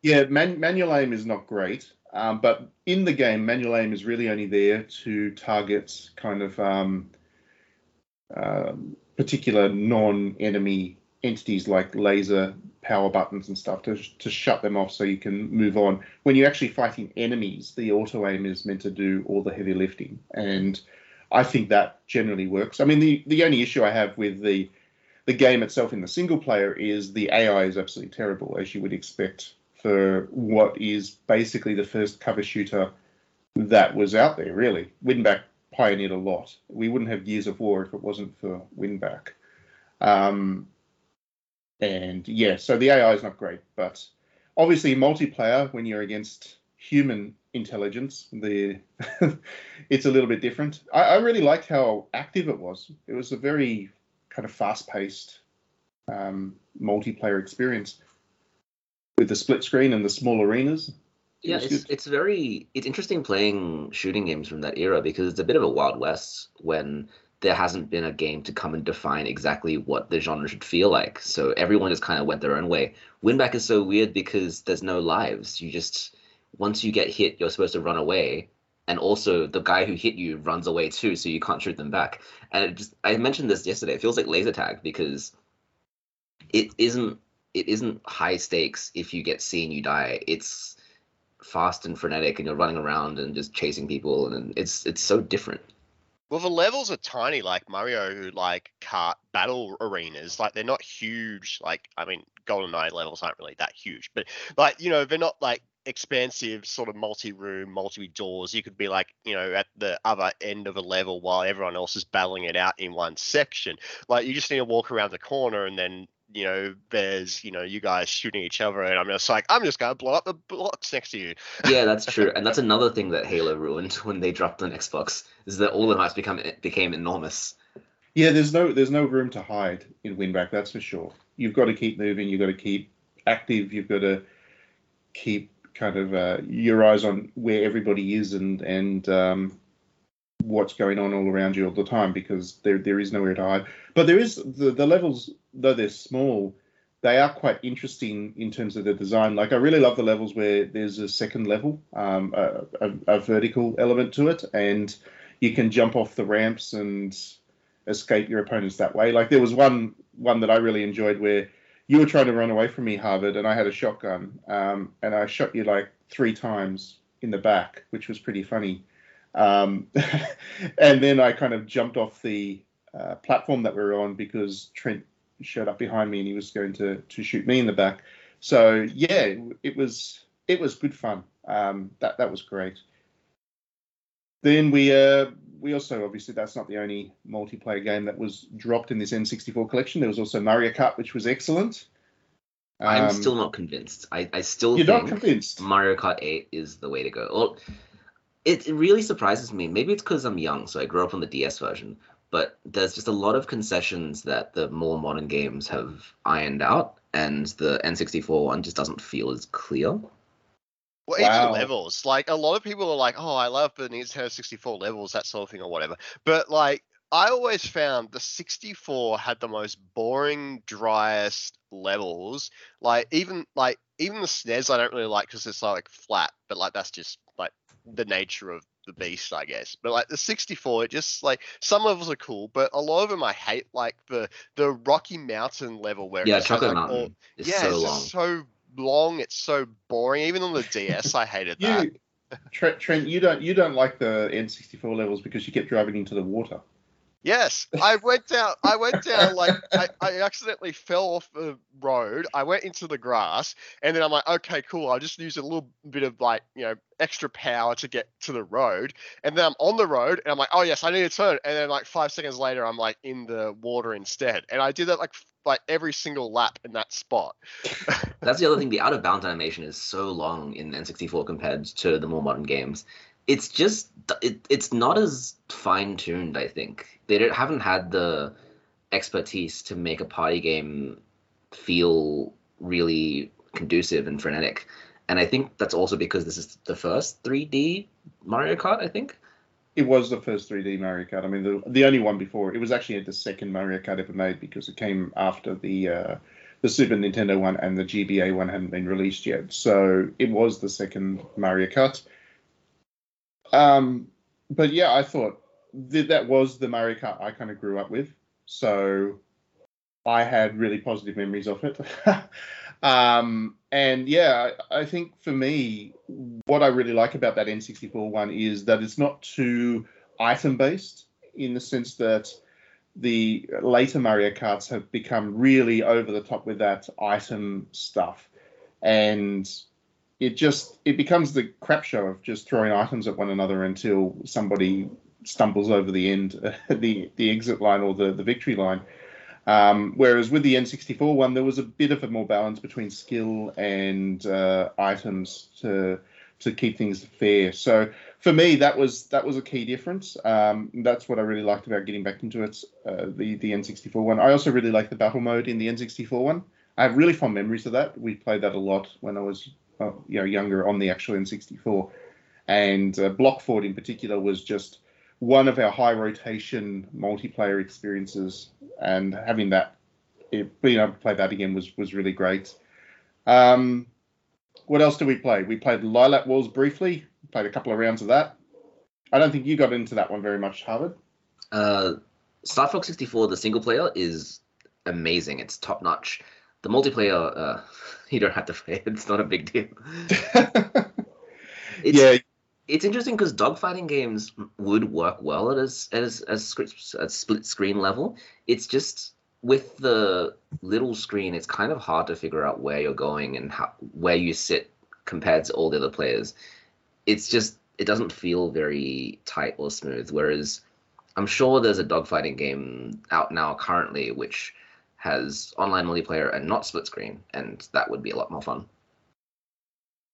Yeah, man, manual aim is not great, um, but in the game, manual aim is really only there to target kind of um, um, particular non-enemy entities like laser power buttons and stuff to to shut them off so you can move on. When you're actually fighting enemies, the auto aim is meant to do all the heavy lifting, and I think that generally works. I mean, the the only issue I have with the the game itself in the single player is the AI is absolutely terrible, as you would expect for what is basically the first cover shooter that was out there. Really, Winback pioneered a lot. We wouldn't have Gears of War if it wasn't for Winback. Um, and yeah, so the AI is not great, but obviously multiplayer when you're against human intelligence, the *laughs* it's a little bit different. I, I really liked how active it was. It was a very kind of fast-paced um, multiplayer experience with the split screen and the small arenas. Yeah, it's it's very it's interesting playing shooting games from that era because it's a bit of a wild west when there hasn't been a game to come and define exactly what the genre should feel like. So everyone just kind of went their own way. Winback is so weird because there's no lives. You just once you get hit, you're supposed to run away, and also the guy who hit you runs away too, so you can't shoot them back. And it just I mentioned this yesterday. It feels like laser tag because it isn't it isn't high stakes if you get seen you die. It's fast and frenetic and you're running around and just chasing people and it's it's so different. Well, the levels are tiny, like Mario, like kart battle arenas. Like they're not huge. Like I mean, GoldenEye levels aren't really that huge, but like you know, they're not like expansive sort of multi-room, multi-doors. You could be like you know at the other end of a level while everyone else is battling it out in one section. Like you just need to walk around the corner and then you know there's you know you guys shooting each other and I'm just like I'm just gonna blow up the blocks next to you. Yeah, that's true, and that's *laughs* another thing that Halo ruined when they dropped on Xbox is that all the maps become became enormous. Yeah, there's no there's no room to hide in Winback, that's for sure. You've got to keep moving, you've got to keep active, you've got to keep kind of uh, your eyes on where everybody is and and um, what's going on all around you all the time because there there is nowhere to hide. But there is the the levels though they're small, they are quite interesting in terms of the design. Like I really love the levels where there's a second level, um, a, a, a vertical element to it, and you can jump off the ramps and escape your opponents that way. Like there was one one that I really enjoyed where you were trying to run away from me, Harvard, and I had a shotgun, um, and I shot you like three times in the back, which was pretty funny. Um, *laughs* and then I kind of jumped off the uh, platform that we were on because Trent showed up behind me and he was going to to shoot me in the back. So yeah, it was it was good fun. Um, that that was great. Then we uh, we also obviously that's not the only multiplayer game that was dropped in this N64 collection. There was also Mario Kart, which was excellent. I'm Um, still not convinced. I, I still You're think not convinced. Mario Kart 8 is the way to go. Well, it, it really surprises me. Maybe it's because I'm young, so I grew up on the DS version. But there's just a lot of concessions that the more modern games have ironed out, and the N64 one just doesn't feel as clear. Well, Wow. even levels. Like a lot of people are like, "Oh, I love the Nintendo 64 levels, that sort of thing, or whatever." But like, I always found the 64 had the most boring, driest levels. Like even like even the SNES, I don't really like because it's like flat. But like that's just like the nature of the beast, I guess. But like the 64, it just like some levels are cool, but a lot of them I hate. Like the the Rocky Mountain level where Yeah, just has, Chocolate like, all- Mountain is yeah, so it's long. so long. It's so boring. Even on the DS, I hated that. You, Trent, Trent, you don't you don't like the N64 levels because you kept driving into the water. Yes, I went down. I went down like I, I accidentally fell off the road. I went into the grass, and then I'm like, okay, cool. I'll just use a little bit of like you know extra power to get to the road, and then I'm on the road, and I'm like, oh yes, I need to turn, and then like five seconds later, I'm like in the water instead, and I did that like like every single lap in that spot. That's the other thing. The out of bounds animation is so long in N64 compared to the more modern games. It's just it, it's not as fine tuned. I think they haven't had the expertise to make a party game feel really conducive and frenetic. And I think that's also because this is the first 3D Mario Kart. I think. It was the first 3D Mario Kart. I mean, the the only one before. It was actually the second Mario Kart ever made because it came after the uh, the Super Nintendo one and the GBA one hadn't been released yet. So it was the second Mario Kart. Um, but yeah, I thought that was the Mario Kart I kind of grew up with. So I had really positive memories of it. *laughs* um, and yeah, I, I think for me, what I really like about that N64 one is that it's not too item based in the sense that the later Mario Karts have become really over the top with that item stuff. And it just it becomes the crap show of just throwing items at one another until somebody stumbles over the end, *laughs* the the exit line or the the victory line. Um, whereas with the N64 one, there was a bit of a more balance between skill and uh, items to to keep things fair. So for me, that was that was a key difference. Um, that's what I really liked about getting back into it. Uh, the the N64 one. I also really like the battle mode in the N64 one. I have really fond memories of that. We played that a lot when I was uh, you know younger on the actual N64, and uh, Blockfort in particular was just one of our high rotation multiplayer experiences, and having that, it, being able to play that again was was really great. Um, what else did we play? We played Lylat Wars briefly. Played a couple of rounds of that. I don't think you got into that one very much, Harvard. Uh, Star Fox 64, the single player is amazing. It's top notch. The multiplayer, uh, *laughs* you don't have to play. It's not a big deal. *laughs* It's, yeah, it's interesting because dogfighting games would work well at as as as at split screen level. It's just with the little screen, it's kind of hard to figure out where you're going and how where you sit compared to all the other players. It's just it doesn't feel very tight or smooth. Whereas I'm sure there's a dogfighting game out now currently which has online multiplayer and not split screen, and that would be a lot more fun.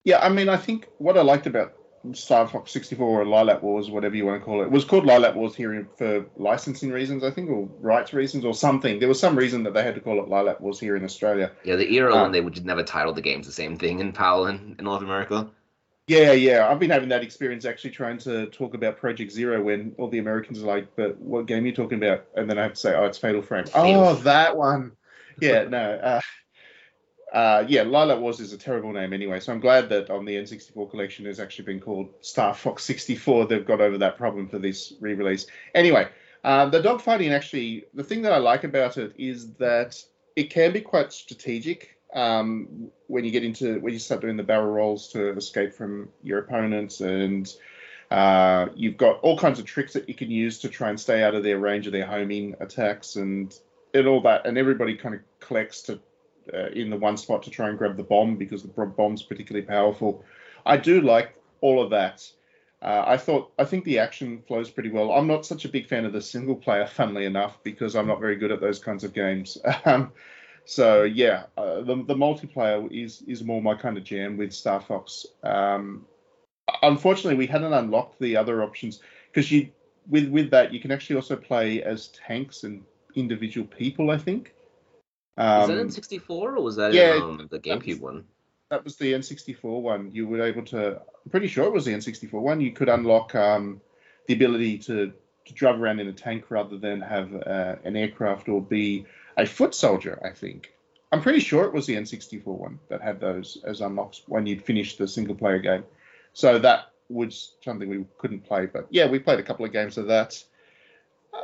Yeah, I mean, I think what I liked about Star Fox 64 or Lylat Wars, whatever you want to call it, was called Lylat Wars here for licensing reasons, I think, or rights reasons, or something. There was some reason that they had to call it Lylat Wars here in Australia. Yeah, the era Ah. when they would never title the games the same thing in PAL and in North America. Yeah, yeah, I've been having that experience actually trying to talk about Project Zero when all the Americans are like, "But what game are you talking about?" And then I have to say, "Oh, it's Fatal Frame." Oh, that one. *laughs* Yeah, no. Uh, uh, yeah, Lylat Wars is a terrible name anyway. So I'm glad that on the N64 collection it's actually been called Star Fox 64. They've got over that problem for this re-release. Anyway, uh, the dogfighting actually, the thing that I like about it is that it can be quite strategic um, when you get into when you start doing the barrel rolls to escape from your opponents and uh, you've got all kinds of tricks that you can use to try and stay out of their range of their homing attacks and and all that and everybody kind of collects to uh, in the one spot to try and grab the bomb because the bomb's particularly powerful i do like all of that uh, I thought I think the action flows pretty well. I'm not such a big fan of the single player, funnily enough, because I'm not very good at those kinds of games. *laughs* Um, so yeah, uh, the the multiplayer is is more my kind of jam with Star Fox. Um, unfortunately, we hadn't unlocked the other options because you with with that you can actually also play as tanks and individual people. I think. Was that Um, in 64 or was that yeah, in um, the GameCube was- one? that was the N64 one. You were able to. I'm pretty sure it was the N64 one. You could unlock um, the ability to, to drive around in a tank rather than have uh, an aircraft or be a foot soldier. I think. I'm pretty sure it was the N64 one that had those as unlocks when you'd finish the single player game. So that was something we couldn't play. But yeah, we played a couple of games of that.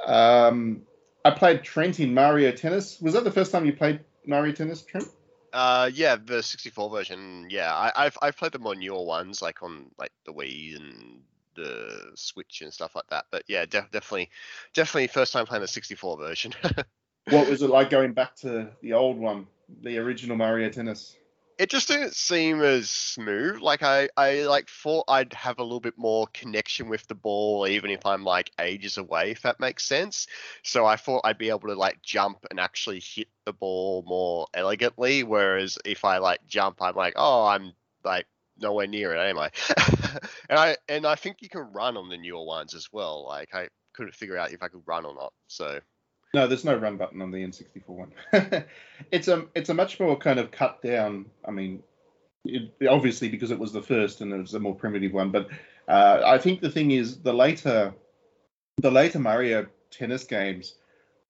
Um, I played Trent in Mario Tennis. Was that the first time you played Mario Tennis, Trent? Uh, yeah, the 64 version. Yeah, I, I've I've played the more newer ones, like on like the Wii and the Switch and stuff like that. But yeah, def- definitely, definitely first time playing the 64 version. *laughs* What was it like going back to the old one, the original Mario Tennis? it just didn't seem as smooth. Like I, I like thought I'd have a little bit more connection with the ball, even if I'm like ages away, if that makes sense. So I thought I'd be able to like jump and actually hit the ball more elegantly. Whereas if I like jump, I'm like, oh, I'm like nowhere near it, am I? *laughs* and I and I think you can run on the newer ones as well. Like I couldn't figure out if I could run or not. So No, there's no run button on the N64 one. *laughs* it's a it's a much more kind of cut down. I mean, it, obviously because it was the first and it was a more primitive one. But uh, I think the thing is the later the later Mario Tennis games.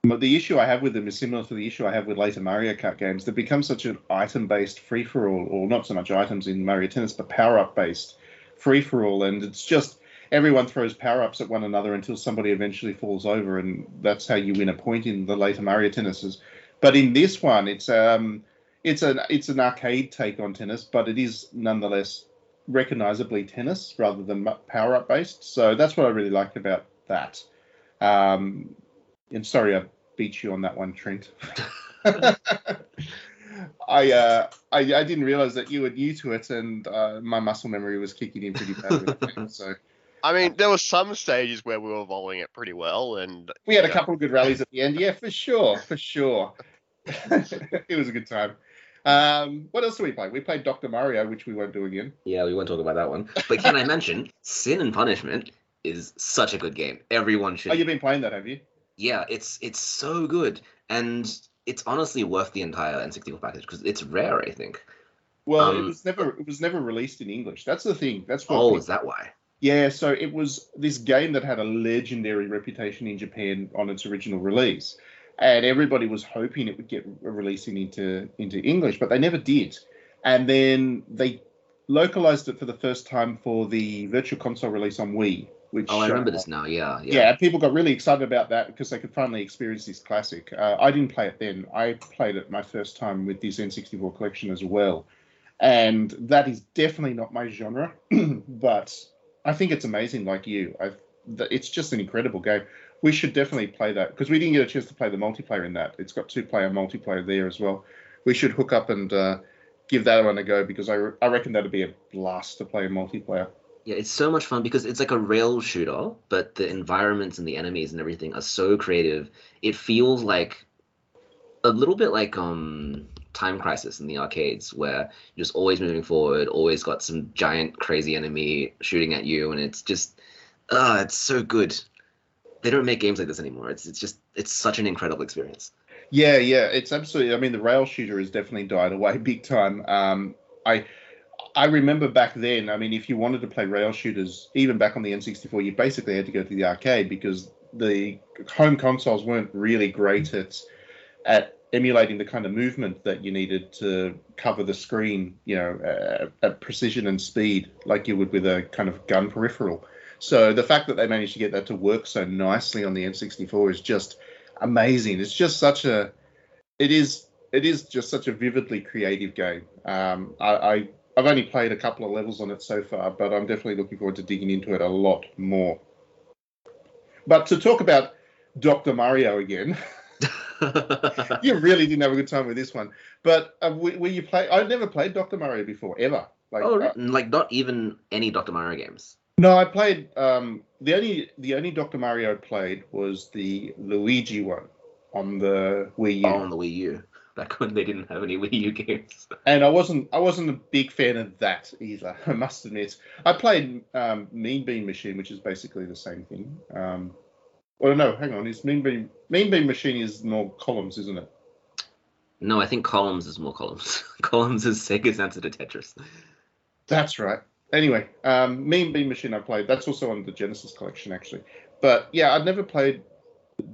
The issue I have with them is similar to the issue I have with later Mario Kart games. They become such an item-based free-for-all, or not so much items in Mario Tennis, but power-up based free-for-all, and it's just everyone throws power ups at one another until somebody eventually falls over, and that's how you win a point in the later Mario tennises. But in this one, it's um, it's an it's an arcade take on tennis, but it is nonetheless recognizably tennis rather than power up based. So that's what I really liked about that. Um, and sorry, I beat you on that one, Trent. *laughs* I, uh, I I didn't realize that you were new to it, and uh, my muscle memory was kicking in pretty badly. *laughs* so I mean, there were some stages where we were volleying it pretty well, and We had a Yeah. couple of good rallies at the end. Yeah, for sure, for sure. *laughs* it was a good time. Um, what else did we play? We played Dr. Mario, which we won't do again. Yeah, we won't talk about that one. But can I mention Sin and Punishment is such a good game. Everyone should. Oh, you've been playing that, have you? Yeah, it's it's so good, and it's honestly worth the entire N64 package because it's rare. I think. Well, it Um, was never it was never released in English. That's the thing. That's what. Oh, people- is that why? Yeah, so it was this game that had a legendary reputation in Japan on its original release, and everybody was hoping it would get re- releasing into into English, but they never did. And then they localized it for the first time for the Virtual Console release on Wii, Which Oh, I remember uh, this now. Yeah, Yeah. yeah. people got really excited about that because they could finally experience this classic. Uh, I didn't play it then. I played it my first time with this N64 collection as well, and that is definitely not my genre. *clears throat* but I think it's amazing, like you. I, th- it's just an incredible game. We should definitely play that because we didn't get a chance to play the multiplayer in that. It's got two-player multiplayer there as well. We should hook up and uh, give that one a go because I, re- I reckon that'd be a blast to play in multiplayer. Yeah, it's so much fun because it's like a rail shooter, but the environments and the enemies and everything are so creative. It feels like a little bit like um Time Crisis in the arcades, where you're just always moving forward, always got some giant crazy enemy shooting at you, and it's just ah, it's so good. They don't make games like this anymore. It's it's just it's such an incredible experience. Yeah, yeah, it's absolutely. I mean, the rail shooter has definitely died away *laughs* big time. Um, I I remember back then. I mean, if you wanted to play rail shooters, even back on the N64, you basically had to go to the arcade because the home consoles weren't really great at at emulating the kind of movement that you needed to cover the screen, you know, uh, at precision and speed, like you would with a kind of gun peripheral. So the fact that they managed to get that to work so nicely on the N64 is just amazing. It's just such a, it is, it is just such a vividly creative game. Um, I, I, I've only played a couple of levels on it so far, but I'm definitely looking forward to digging into it a lot more. But to talk about Dr. Mario again, *laughs* *laughs* you really didn't have a good time with this one. But uh, were, were you play? I've never played Dr. Mario before ever. Like, oh, uh, like not even any Dr. Mario games. no, I played. Um, the only the only Dr. Mario I played was the Luigi one on the Wii U, Oh, on the Wii U. *laughs* Back when they didn't have any Wii U games. *laughs* and I wasn't I wasn't a big fan of that either. I must admit. I played um, Mean Bean Machine, which is basically the same thing. Um, well, no, hang on. Is Mean Bean Mean Bean Machine is more columns, isn't it? No, I think Columns is more Columns. *laughs* columns is Sega's answer to Tetris. That's right. Anyway, um, Mean Bean Machine I played. That's also on the Genesis collection, actually. But yeah, I'd never played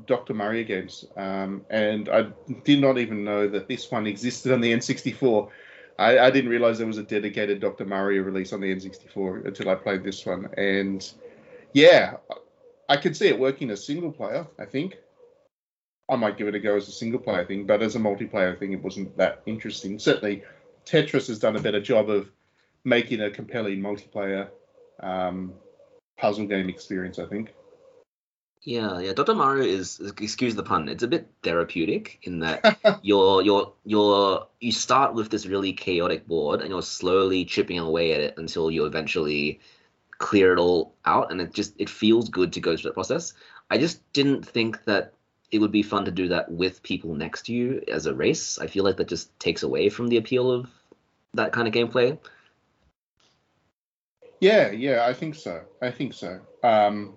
Dr. Mario games, um, and I did not even know that this one existed on the N64. I, I didn't realize there was a dedicated Dr. Mario release on the N64 until I played this one. And yeah, I could see it working as single player. I think I might give it a go as a single player thing, but as a multiplayer thing, it wasn't that interesting. Certainly, Tetris has done a better job of making a compelling multiplayer um, puzzle game experience. I think. Yeah, yeah. Dr. Mario is excuse the pun. It's a bit therapeutic in that *laughs* you're you're you're you start with this really chaotic board and you're slowly chipping away at it until you eventually clear it all out and it just it feels good to go through that process. I just didn't think that it would be fun to do that with people next to you as a race. I feel like that just takes away from the appeal of that kind of gameplay. Yeah, yeah, I think so. I think so. Um,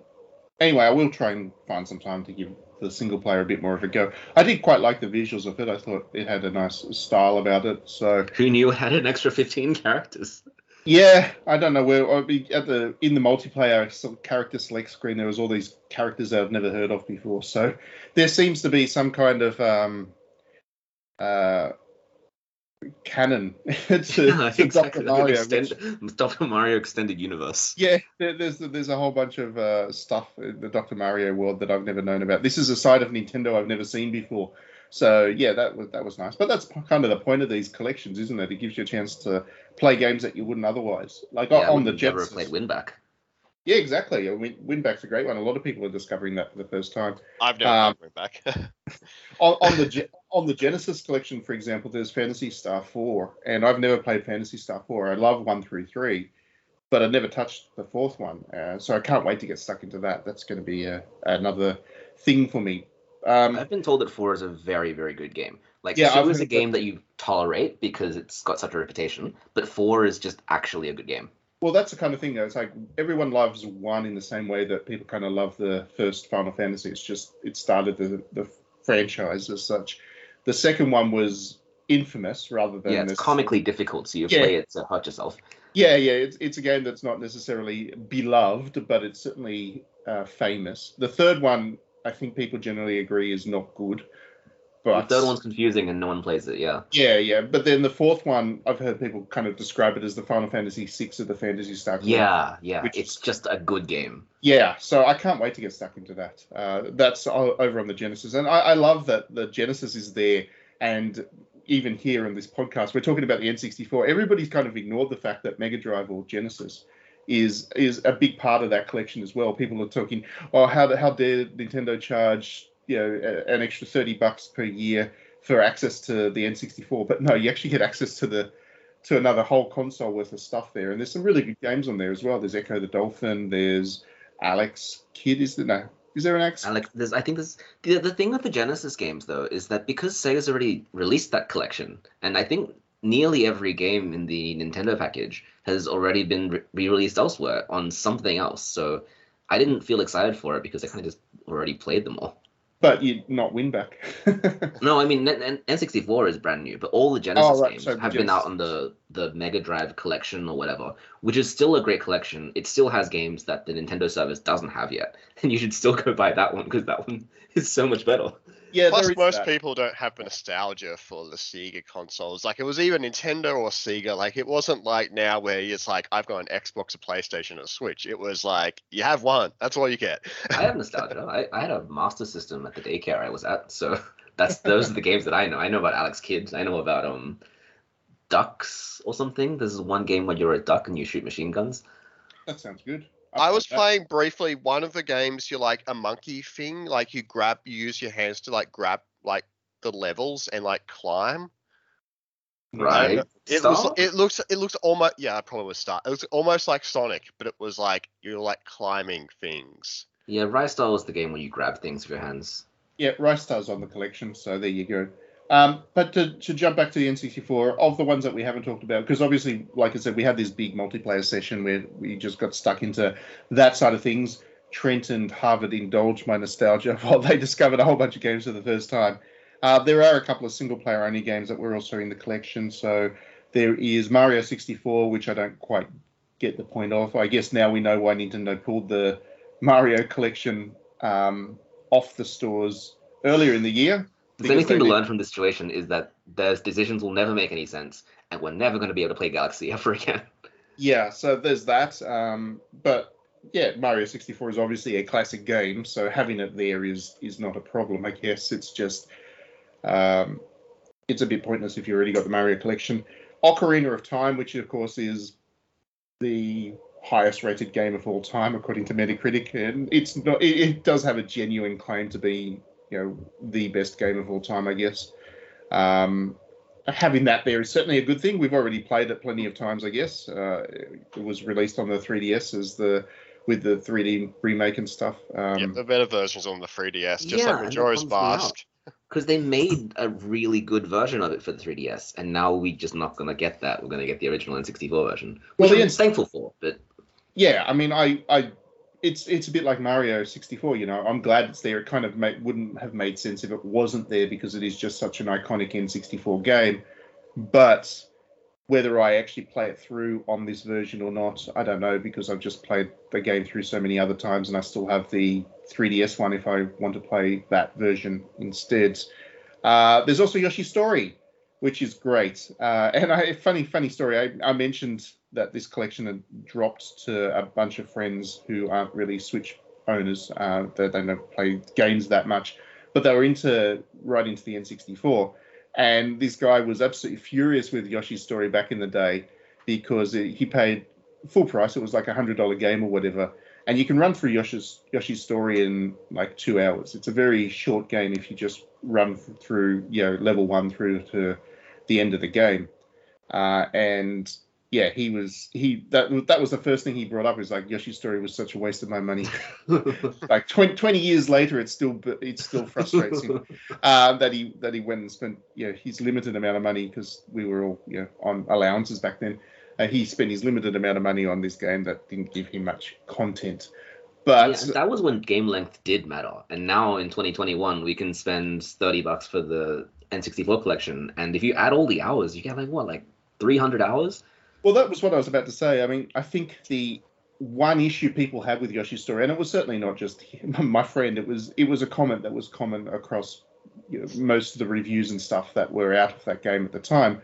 anyway, I will try and find some time to give the single player a bit more of a go. I did quite like the visuals of it. I thought it had a nice style about it. So Who knew it had an extra 15 characters? Yeah, I don't know where I'd be at the in the multiplayer sort of character select screen. There was all these characters that I've never heard of before. So there seems to be some kind of um, uh, canon *laughs* to, to *laughs* exactly. Dr. Mario. which- Dr. Mario extended universe. Yeah, there, there's there's a whole bunch of uh, stuff in the Dr. Mario world that I've never known about. This is a side of Nintendo I've never seen before. So yeah, that was that was nice. But that's kind of the point of these collections, isn't it? It gives you a chance to play games that you wouldn't otherwise. Like Yeah, on the we've never Genesis. played Winback. Yeah, exactly. I mean, Winback's a great one. A lot of people are discovering that for the first time. I've never Um, played back. *laughs* On, on the on the Genesis collection, for example, there's Phantasy Star Four, and I've never played Phantasy Star Four. I love one through three, but I've never touched the fourth one. Uh, so I can't wait to get stuck into that. That's going to be uh another thing for me. Um, I've been told that four is a very, very good game. Like Yeah, I've is a game that you tolerate because it's got such a reputation, but four is just actually a good game. well, that's the kind of thing. Though. It's like everyone loves one in the same way that people kind of love the first Final Fantasy. It's just it started the the franchise as such. The second one was infamous rather than yeah, it's this- comically difficult, so you Yeah. play it to hurt yourself. Yeah, yeah, it's, it's a game that's not necessarily beloved, but it's certainly uh, famous. The third one, I think people generally agree, is not good. But the third one's confusing and no one plays it. Yeah. yeah, yeah. But then the fourth one, I've heard people kind of describe it as the Final Fantasy VI of the Phantasy Star. Yeah, yeah. Which it's is- just a good game. Yeah, so I can't wait to get stuck into that. Uh, that's over on the Genesis, and I, I love that the Genesis is there. And even here in this podcast, we're talking about the N64. Everybody's kind of ignored the fact that Mega Drive or Genesis is is a big part of that collection as well. People are talking, oh, how how dare Nintendo charge you know an extra thirty bucks per year for access to the N64? But no, you actually get access to the to another whole console worth of stuff there. And there's some really good games on there as well. There's Ecco the Dolphin. There's Alex Kidd. Is there no? Is there an Alex? Alex, there's, I think there's the the thing with the Genesis games though is that because Sega's already released that collection, and I think nearly every game in the Nintendo package has already been re- re-released elsewhere on something else. So I didn't feel excited for it because I kind of just already played them all. But you'd not Winback. *laughs* No, I mean N- N- N64 is brand new, but all the Genesis oh, right, games so have been out on the the Mega Drive collection or whatever, which is still a great collection. It still has games that the Nintendo service doesn't have yet, *laughs* and you should still go buy that one because that one *laughs* is so much better. Yeah, Plus, most that. people don't have the nostalgia for the Sega consoles. Like, it was either Nintendo or Sega. Like, it wasn't like now where it's like, I've got an Xbox, a PlayStation, and a Switch. It was like, you have one. That's all you get. I have nostalgia. I, I had a Master System at the daycare I was at, so *laughs* that's those are the games that I know. I know about Alex Kidd. I know about um ducks or something. This is one game where you're a duck and you shoot machine guns. That sounds good. I was that. playing briefly one of the games. You're like a monkey thing. Like, you grab, you use your hands to like grab like the levels and like climb. Right. It was. It looks. It looks almost. Yeah, I probably was start. It was almost like Sonic, but it was like you're like climbing things. Yeah, Ristar was the game where you grab things with your hands. Yeah, Rice Star's on the collection, so there you go. Um, but to, to jump back to the N64, of the ones that we haven't talked about, because obviously, like I said, we had this big multiplayer session where we just got stuck into that side of things. Trent and Harvard indulged my nostalgia *laughs* while they discovered a whole bunch of games for the first time. Uh, there are a couple of single player only games that were also in the collection. So there is Mario 64, which I don't quite get the point of. I guess now we know why Nintendo pulled the Mario collection um, off the stores earlier in the year. The because only thing to learn from this situation is that those decisions will never make any sense, and we're never going to be able to play Galaxy *laughs* ever again. Yeah, so there's that. Um, but yeah, Mario 64 is obviously a classic game, so having it there is is not a problem. I guess it's just um, it's a bit pointless if you already got the Mario collection. Ocarina of Time, which of course is the highest rated game of all time according to Metacritic, and it's not. It, it does have a genuine claim to be, you know, the best game of all time, I guess. Um, having that there is certainly a good thing. We've already played it plenty of times, I guess. Uh, it was released on the 3DS as the with the 3D remake and stuff. Um, yeah, the better versions on the 3DS, just Yeah, like and that Majora's bums me out. Mask. Because they made a really good version of it for the 3DS, and now we're just not going to get that. We're going to get the original N64 version, Well, which the I'm N- thankful for. But yeah, I mean, I, I, it's it's a bit like Mario 64. You know, I'm glad it's there. It kind of made, wouldn't have made sense if it wasn't there because it is just such an iconic N64 game. But whether I actually play it through on this version or not, I don't know because I've just played the game through so many other times, and I still have the 3DS one if I want to play that version instead. Uh, there's also Yoshi's Story, which is great. Uh, and I, funny, funny story. I, I mentioned that this collection had dropped to a bunch of friends who aren't really Switch owners. Uh, they, they don't play games that much, but they were into right into the N64. And this guy was absolutely furious with Yoshi's Story back in the day because it, he paid full price. It was like a hundred dollar game or whatever, and you can run through Yoshi's Yoshi's Story in like two hours. It's a very short game if you just run through, you know, level one through to the end of the game. Uh, and yeah, he was he that was- that was the first thing he brought up. Is like Yoshi's Story was such a waste of my money. *laughs* like 20, 20 years later, it still it still frustrates him *laughs* uh, that he that he went and spent you know his limited amount of money because we were all you know on allowances back then. Uh, he spent his limited amount of money on this game that didn't give him much content. But Yeah, that was when game length did matter, and now in 2021 we can spend 30 bucks for the N64 collection, and if you add all the hours, you get like what, like 300 hours? Well, that was what I was about to say. I mean, I think the one issue people have with Yoshi's Story, and it was certainly not just him, *laughs* my friend. It was it was a comment that was common across you know, most of the reviews and stuff that were out of that game at the time.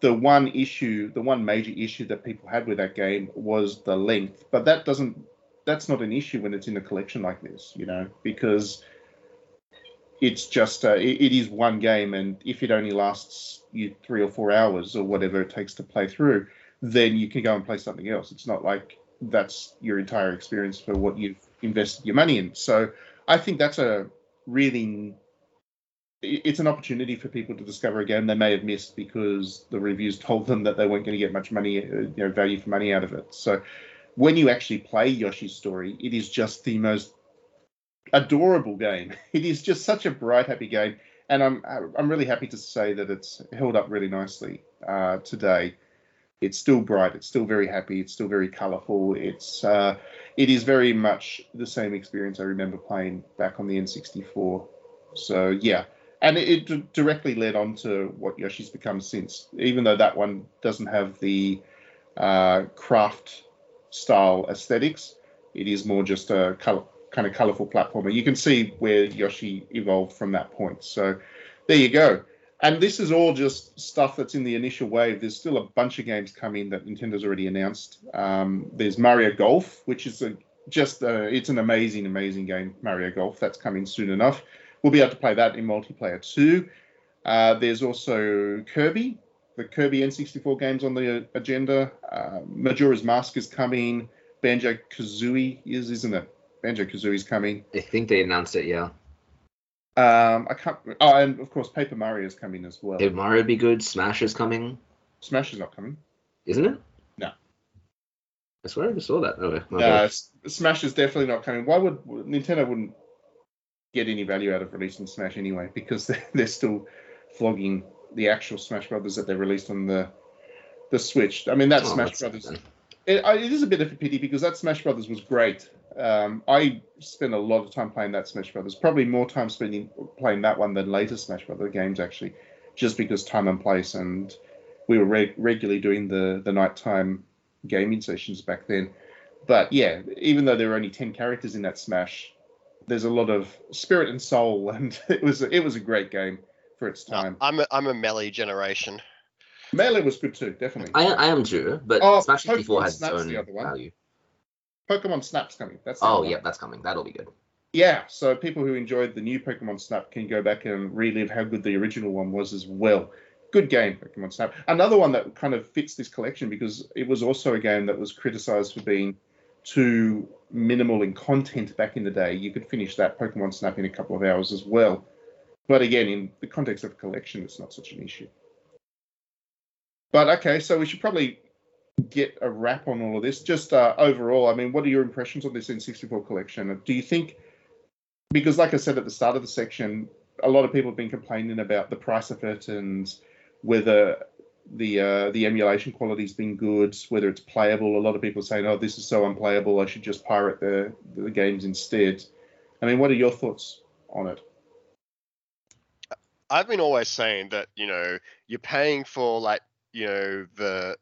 The one issue, the one major issue that people had with that game was the length, but that doesn't. That's not an issue when it's in a collection like this, you know, because it's just uh, it, it is one game, and if it only lasts you three or four hours or whatever it takes to play through, then you can go and play something else. It's not like that's your entire experience for what you've invested your money in. So I think that's a really it's an opportunity for people to discover a game they may have missed because the reviews told them that they weren't going to get much money, uh, you know, value for money out of it. So when you actually play Yoshi's Story, it is just the most adorable game. *laughs* It is just such a bright, happy game, and I'm I'm really happy to say that it's held up really nicely uh, today. It's still bright. It's still very happy. It's still very colourful. It's uh, it is very much the same experience I remember playing back on the N64. So yeah, and it, it directly led on to what Yoshi's become since. Even though that one doesn't have the uh, craft style aesthetics, it is more just a color, kind of colorful platformer. You can see where Yoshi evolved from that point. So there you go. And this is all just stuff that's in the initial wave. There's still a bunch of games coming that Nintendo's already announced. Um, there's Mario Golf, which is a, just a, it's an amazing, amazing game, Mario Golf. That's coming soon enough. We'll be able to play that in multiplayer too. Uh, there's also Kirby, the Kirby N64 games on the agenda. Uh, Majora's Mask is coming. Banjo Kazooie is, isn't it? Banjo Kazooie's coming. I think they announced it. Yeah. Um, I can't. Oh, and of course, Paper Mario is coming as well. Did Mario be good? Smash is coming, Smash is not coming. isn't it? No. I swear I just saw that. Okay. my Uh, Smash is definitely not coming. Why would Nintendo wouldn't get any value out of releasing Smash anyway? Because *laughs* they're, they're still flogging the actual Smash Brothers that they released on the the Switch. I mean, that Oh, Smash Brothers. It, I- it is a bit of a pity because that Smash Brothers was great. Um, I spent a lot of time playing that Smash Brothers. Probably more time spending playing that one than later Smash Brothers games actually, just because time and place. And we were reg- regularly doing the the nighttime gaming sessions back then. But yeah, even though there were only ten characters in that Smash, there's a lot of spirit and soul, *laughs* and it was it was a great game for its time. I'm a, I'm a melee generation. Melee was good too, definitely. I, I am too, but Oh, Smash 64 Pokemon has its own other value. Pokemon Snap's coming. That's Oh, one. yeah, that's coming. That'll be good. Yeah, so people who enjoyed the new Pokemon Snap can go back and relive how good the original one was as well. Good game, Pokemon Snap. Another one that kind of fits this collection because it was also a game that was criticized for being too minimal in content back in the day. You could finish that Pokemon Snap in a couple of hours as well. But again, in the context of a collection, it's not such an issue. But okay, so we should probably get a wrap on all of this. Just uh, overall, I mean, what are your impressions on this N64 collection? Do you think, because like I said at the start of the section, a lot of people have been complaining about the price of it and whether the uh, the emulation quality's been good, whether it's playable. A lot of people saying, "Oh, this is so unplayable. I should just pirate the the games instead." I mean, what are your thoughts on it? I've been always saying that you know you're paying for like you know the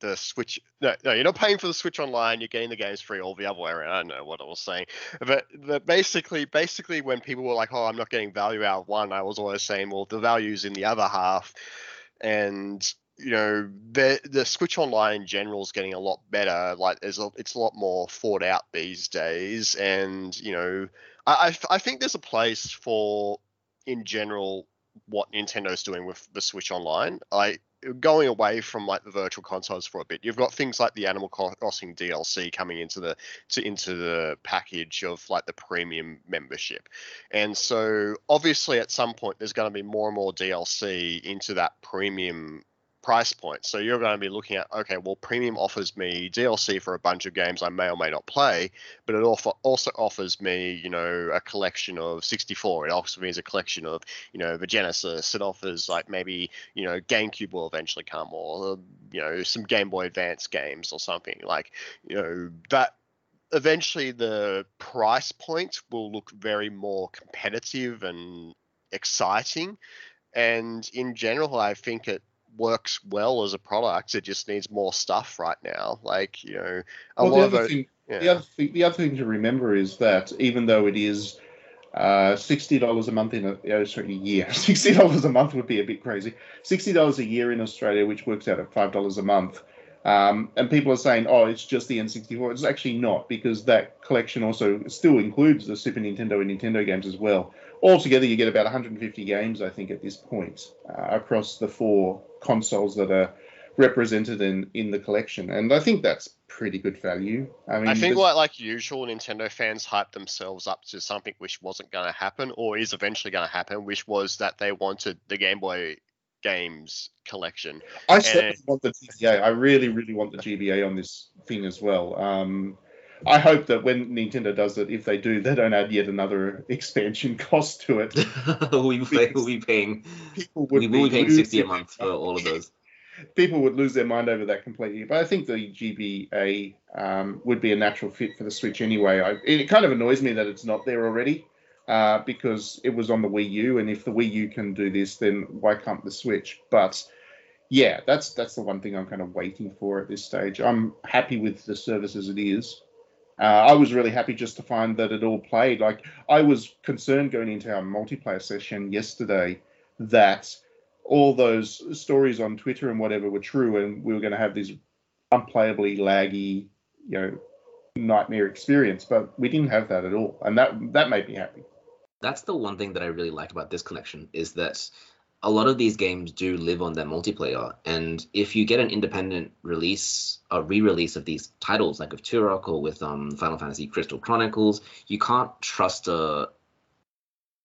the Switch. No, no, you're not paying for the Switch Online. You're getting the games free, all the other way around. I don't know what I was saying, but but basically, basically, when people were like, "Oh, I'm not getting value out of one," I was always saying, "Well, the value's in the other half," and you know the the Switch Online in general is getting a lot better. Like there's a, it's a lot more thought out these days, and you know I I think there's a place for in general what Nintendo's doing with the Switch Online. Like going away from like the virtual consoles for a bit. You've got things like the Animal Crossing DLC coming into the to into the package of like the premium membership. And so obviously at some point there's going to be more and more DLC into that premium price point. So you're going to be looking at okay, well premium offers me DLC for a bunch of games I may or may not play, but it also offers me, you know, a collection of 64. It offers me as a collection of, you know, the Genesis. It offers like maybe, you know, GameCube will eventually come or, you know, some Game Boy Advance games or something like, you know, that eventually the price point will look very more competitive and exciting. And in general, I think it works well as a product. It just needs more stuff right now. Like, you know, a well, lot the of other it. thing, Yeah. the other thing, the other thing to remember is that even though it is Uh, sixty dollars a month in a oh, sorry, a year. *laughs* Sixty dollars a month would be a bit crazy. Sixty dollars a year in Australia, which works out at five dollars a month. Um, and people are saying, oh, it's just the N64. It's actually not because that collection also still includes the Super Nintendo and Nintendo games as well. Altogether, you get about 150 games, I think, at this point uh, across the four consoles that are represented in in the collection, and I think that's pretty good value. I mean, I think like like usual, Nintendo fans hyped themselves up to something which wasn't going to happen, or is eventually going to happen, which was that they wanted the Game Boy games collection. I certainly and- want the GBA. I really, really want the GBA on this thing as well. Um, I hope that when Nintendo does it, if they do, they don't add yet another expansion cost to it. we'll, be we'll be paying. People would We will be paying sixty a month for all of those. *laughs* people would lose their mind over that completely. But I think the GBA um, would be a natural fit for the Switch anyway. I, it kind of annoys me that it's not there already uh, because it was on the Wii U, and if the Wii U can do this, then why can't the Switch? But yeah, that's that's the one thing I'm kind of waiting for at this stage. I'm happy with the service as it is. Uh, I was really happy just to find that it all played. Like I was concerned going into our multiplayer session yesterday that all those stories on Twitter and whatever were true, and we were going to have this unplayably laggy, you know, nightmare experience. But we didn't have that at all, and that that made me happy. That's the one thing that I really like about this collection is that a lot of these games do live on their multiplayer, and if you get an independent release, a re-release of these titles, like of Turok or with um, Final Fantasy Crystal Chronicles, you can't trust a,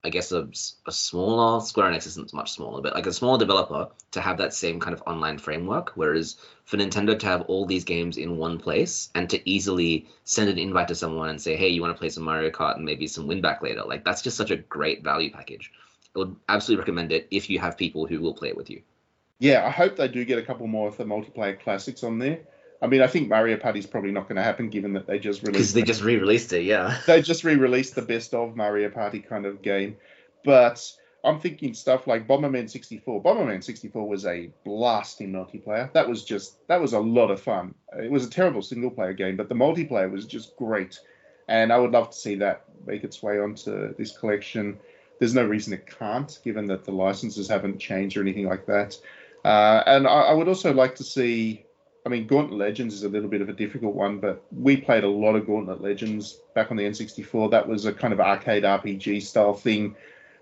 I guess a smaller Square Enix isn't much smaller, but like a smaller developer to have that same kind of online framework. Whereas for Nintendo to have all these games in one place and to easily send an invite to someone and say, hey, you want to play some Mario Kart and maybe some Winback later, like that's just such a great value package. I would absolutely recommend it if you have people who will play it with you. Yeah, I hope they do get a couple more of the multiplayer classics on there. I mean, I think Mario Party's probably not going to happen given that they just released Because they just re-released it, yeah. *laughs* they just re-released the best of Mario Party kind of game. But I'm thinking stuff like Bomberman 64. Bomberman 64 was a blast in multiplayer. That was just that was a lot of fun. It was a terrible single player game, but the multiplayer was just great. And I would love to see that make its way onto this collection. There's no reason it can't, given that the licenses haven't changed or anything like that. Uh, and I, I would also like to see I mean, Gauntlet Legends is a little bit of a difficult one, but we played a lot of Gauntlet Legends back on the N64. That was a kind of arcade RPG style thing,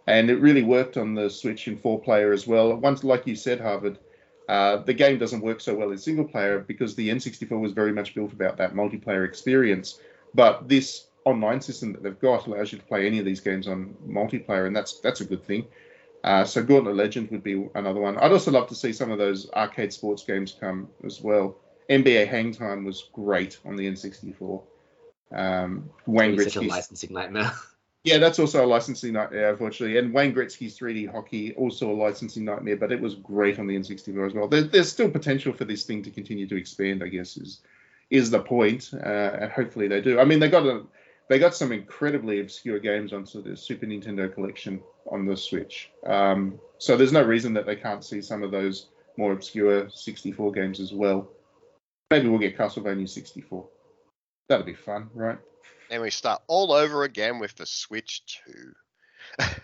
and it really worked on the Switch in four player as well. Once, like you said, Harvard, uh, the game doesn't work so well in single player because the N64 was very much built about that multiplayer experience. But this online system that they've got allows you to play any of these games on multiplayer, and that's that's a good thing. Uh, so Gauntlet Legends would be another one. I'd also love to see some of those arcade sports games come as well. NBA Hang Time was great on the N64. Um, Wayne It's such a Gretzky's, licensing nightmare. *laughs* yeah, that's also a licensing nightmare, unfortunately. And Wayne Gretzky's 3D hockey, also a licensing nightmare, but it was great on the N64 as well. There, there's still potential for this thing to continue to expand, I guess, is is the point, uh, and hopefully they do. I mean, they got a they got some incredibly obscure games onto the Super Nintendo collection on the Switch. Um, so there's no reason that they can't see some of those more obscure 64 games as well. Maybe we'll get Castlevania 64. That'll be fun, right? And we start all over again with the Switch 2. *laughs*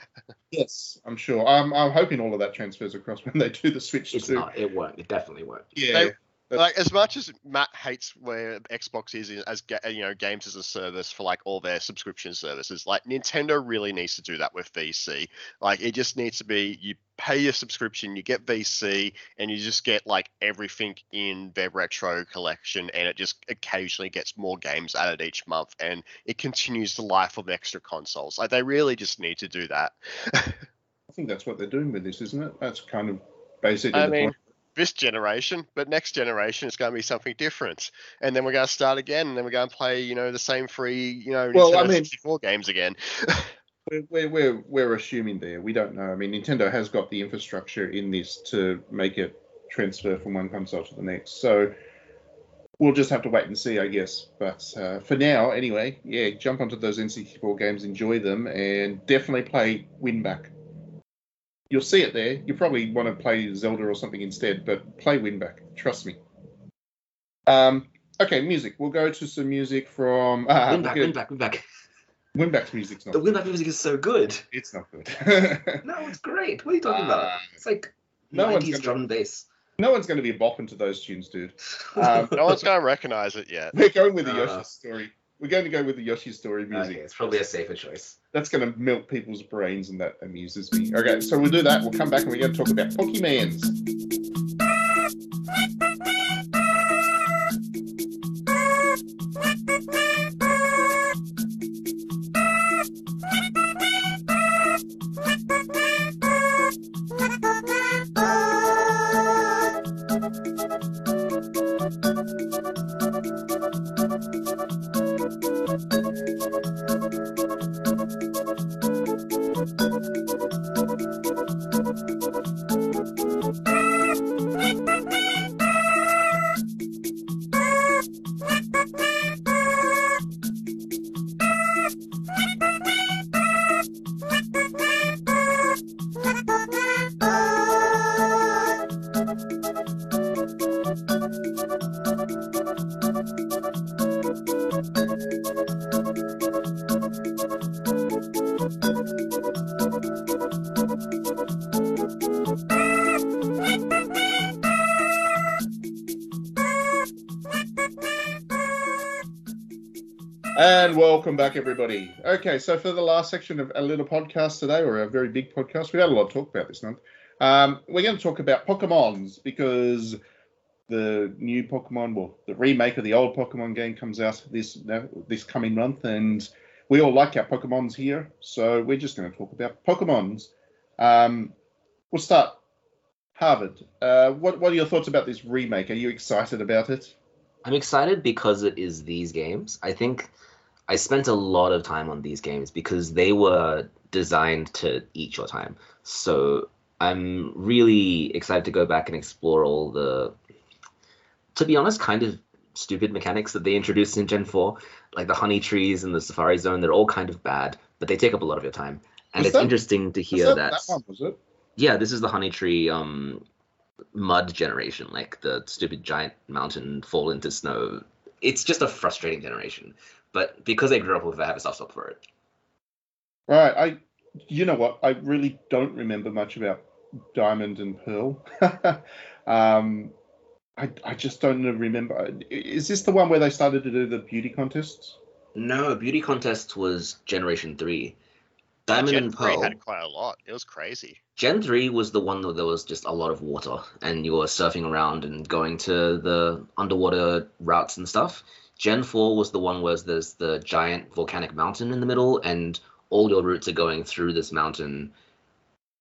Yes, I'm sure. I'm, I'm hoping all of that transfers across when they do the Switch It's too. not. It won't. It definitely won't. Yeah. They- like as much as Matt hates where Xbox is as you know games as a service for like all their subscription services, like Nintendo really needs to do that with VC. Like it just needs to be you pay your subscription, you get VC, and you just get like everything in their retro collection, and it just occasionally gets more games added each month, and it continues the life of extra consoles. Like they really just need to do that. *laughs* I think that's what they're doing with this, isn't it? That's kind of basically I the mean, point. This generation, but next generation it's going to be something different. And then we're going to start again, and then we're going to play, you know, the same free, you know, Well, Nintendo I mean- 64 games again. *laughs* We're, we're, we're, assuming there. We don't know. I mean, Nintendo has got the infrastructure in this to make it transfer from one console to the next. So we'll just have to wait and see, I guess. But uh, for now, anyway, yeah, jump onto those N64 games, enjoy them, and definitely play Winback. You'll see it there. You probably want to play Zelda or something instead, but play Winback. Trust me. Um, okay, music. We'll go to some music from. Uh, win back. we'll Win go- back. Win back. Winback's music's not The good. Winback music is so good. It's not good. *laughs* No, it's great. What are you talking about? Uh, It's like no one's 90s gonna- drum and bass. no one's going to be bopping to those tunes, dude. *laughs* Um, No one's gonna recognize it yet. we're going with the Uh, Yoshi story. We're going to go with the Yoshi story music. okay, it's probably a safer choice. That's going to melt people's brains, and that amuses me. Okay, so we'll do that. We'll come back and we're going to talk about Pokemans. And everybody. Okay, so for the last section of a little podcast today, or a very big podcast, we had a lot to talk about this month. Um, we're going to talk about Pokemons because the new Pokemon, well, the remake of the old Pokemon game comes out this this coming month, and we all like our Pokemons here, so we're just going to talk about Pokemons. Um, we'll start. Harvard, uh, what what are your thoughts about this remake? Are you excited about it? I'm excited because it is these games. I think I spent a lot of time on these games because they were designed to eat your time. So I'm really excited to go back and explore all the, to be honest, kind of stupid mechanics that they introduced in Gen 4. Like the honey trees and the safari zone, they're all kind of bad, but they take up a lot of your time. And Was it's that- interesting to hear that, that. that one was it? Yeah, this is the honey tree um mud generation, like the stupid giant mountain fall into snow. It's just a frustrating generation. But because I grew up with it, I have a soft spot for it. Right. I, you know what? I really don't remember much about Diamond and Pearl. *laughs* um, I, I just don't remember. Is this the one where they started to do the beauty contests? No, beauty contest was generation three. Diamond Gen and 3 Pearl. had quite a lot. It was crazy. Gen 3 was the one where there was just a lot of water and you were surfing around and going to the underwater routes and stuff. Gen 4 was the one where there's the giant volcanic mountain in the middle, and all your routes are going through this mountain.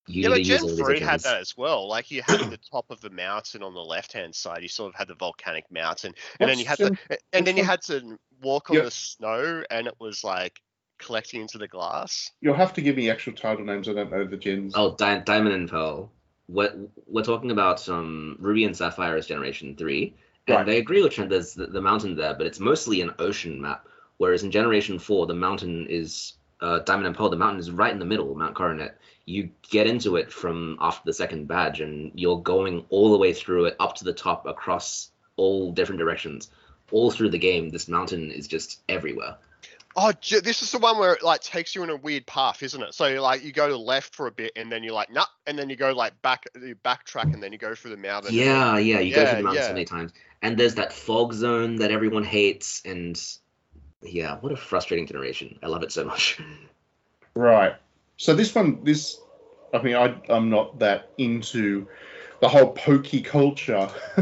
yeah, but Gen 3 had that as well. Like, you had the top of the mountain on the left hand side, you sort of had the volcanic mountain, and then you had to, and then you had to walk on the snow, and it was like collecting into the glass. You'll have to give me actual title names. I don't know the gens. Oh, Di- Diamond and Pearl. We're, we're talking about um, Ruby and Sapphire as Generation 3. Yeah, right. I agree with Trent. There's the, the, mountain there, but it's mostly an ocean map. Whereas in Generation Four, the mountain is uh, Diamond and Pearl. The mountain is right in the middle, Mount Coronet. You get into it from after the second badge, and you're going all the way through it, up to the top, across all different directions, all through the game. This mountain is just everywhere. Oh, this is the one where it like takes you in a weird path, isn't it? So like you go to the left for a bit and then you're like, nah, and then you go like back, you backtrack and then you go through the mountain. Yeah, yeah, you go through the mountain yeah. so many times, and there's that fog zone that everyone hates, and yeah, what a frustrating generation. I love it so much. Right. So this one, this, I mean, I, I'm not that into the whole pokey culture. *laughs*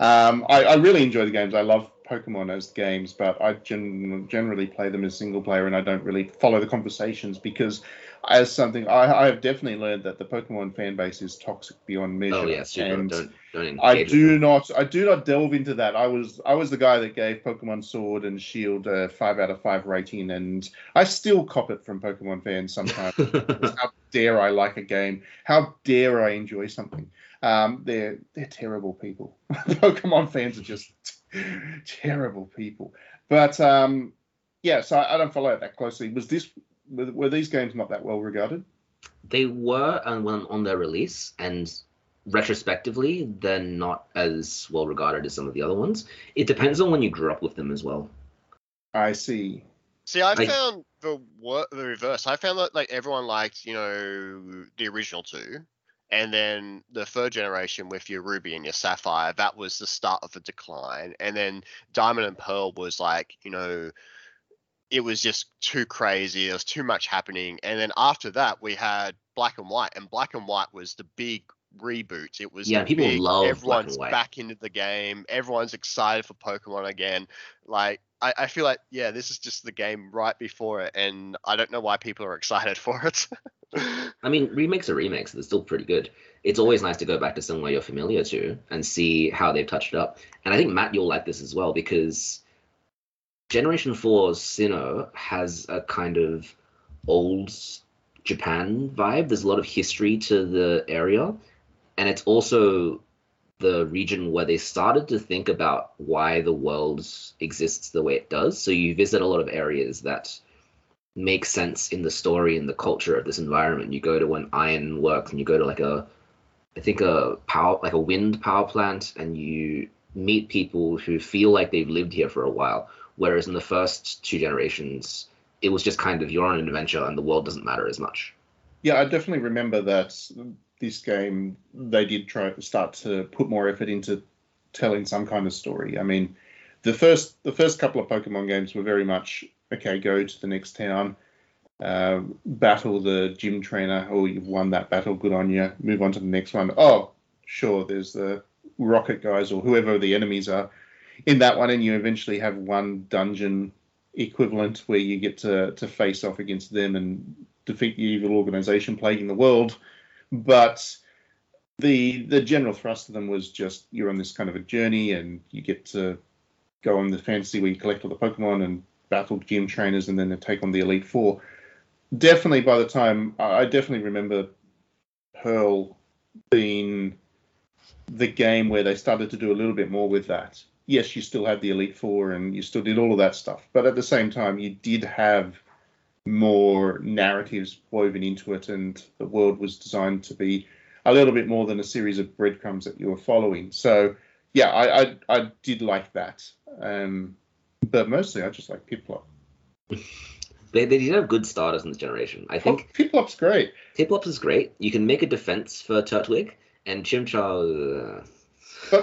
um, I, I really enjoy the games. I love Pokemon as games, but I gen- generally play them as single player, and I don't really follow the conversations because, as something, I, I have definitely learned that the Pokemon fan base is toxic beyond measure. oh yeah, super. and Don't don't engage. I do not. I do not delve into that. I was. I was the guy that gave Pokemon Sword and Shield a five out of five rating, and I still cop it from Pokemon fans sometimes. *laughs* How dare I like a game? How dare I enjoy something? Um, they're they're terrible people. *laughs* Pokemon fans are just *laughs* terrible people. But um, yeah, so I, I don't follow it that closely. Was this were, were these games not that well regarded? they were on when- on their release, and retrospectively, they're not as well regarded as some of the other ones. It depends on when you grew up with them as well. I see. See, I Like- found the wor- the reverse. I found that like everyone liked, you know, the original two, and then the third generation with your Ruby and your Sapphire. That was the start of the decline, and then Diamond and Pearl was like, you know, it was just too crazy. There was too much happening, and then after that we had Black and White, and Black and White was the big reboot. It was Yeah, people big, love everyone's back into the game. Everyone's excited for Pokemon again. Like I, I feel like yeah, this is just the game right before it, and I don't know why people are *laughs* excited for it. I mean, remakes are remakes. They're still pretty good. It's always nice to go back to somewhere you're familiar to and see how they've touched it up. And I think Matt, you'll like this as well because Generation 4's Sinnoh has a kind of old Japan vibe. There's a lot of history to the area, and it's also the region where they started to think about why the world exists the way it does. So you visit a lot of areas that make sense in the story and the culture of this environment. You go to an iron works and you go to like a I think a power like a wind power plant and you meet people who feel like they've lived here for a while. Whereas in the first two generations, it was just kind of you're on an adventure and the world doesn't matter as much. Yeah, I definitely remember that this game they did try to start to put more effort into telling some kind of story. I mean, the first the first couple of Pokemon games were very much okay. Go to the next town, uh, battle the gym trainer. Oh, you've won that battle. Good on you. Move on to the next one. Oh, sure. There's the rocket guys or whoever the enemies are in that one, and you eventually have one dungeon equivalent where you get to to face off against them and defeat the evil organization plaguing the world. But the the general thrust of them was just you're on this kind of a journey and you get to go on the fantasy where you collect all the Pokemon and battle gym trainers and then take on the Elite Four. Definitely by the time I I definitely remember Pearl being the game where they started to do a little bit more with that. Yes, you still had the Elite Four and you still did all of that stuff, but at the same time, you did have more narratives woven into it, and the world was designed to be a little bit more than a series of breadcrumbs that you were following. So, yeah, I I, I did like that, um, but mostly I just like Piplup. *laughs* They, they did have good starters in this generation. I think Oh, Piplup's great. Piplup's is great. You can make a defense for Turtwig, and Chimchar. uh,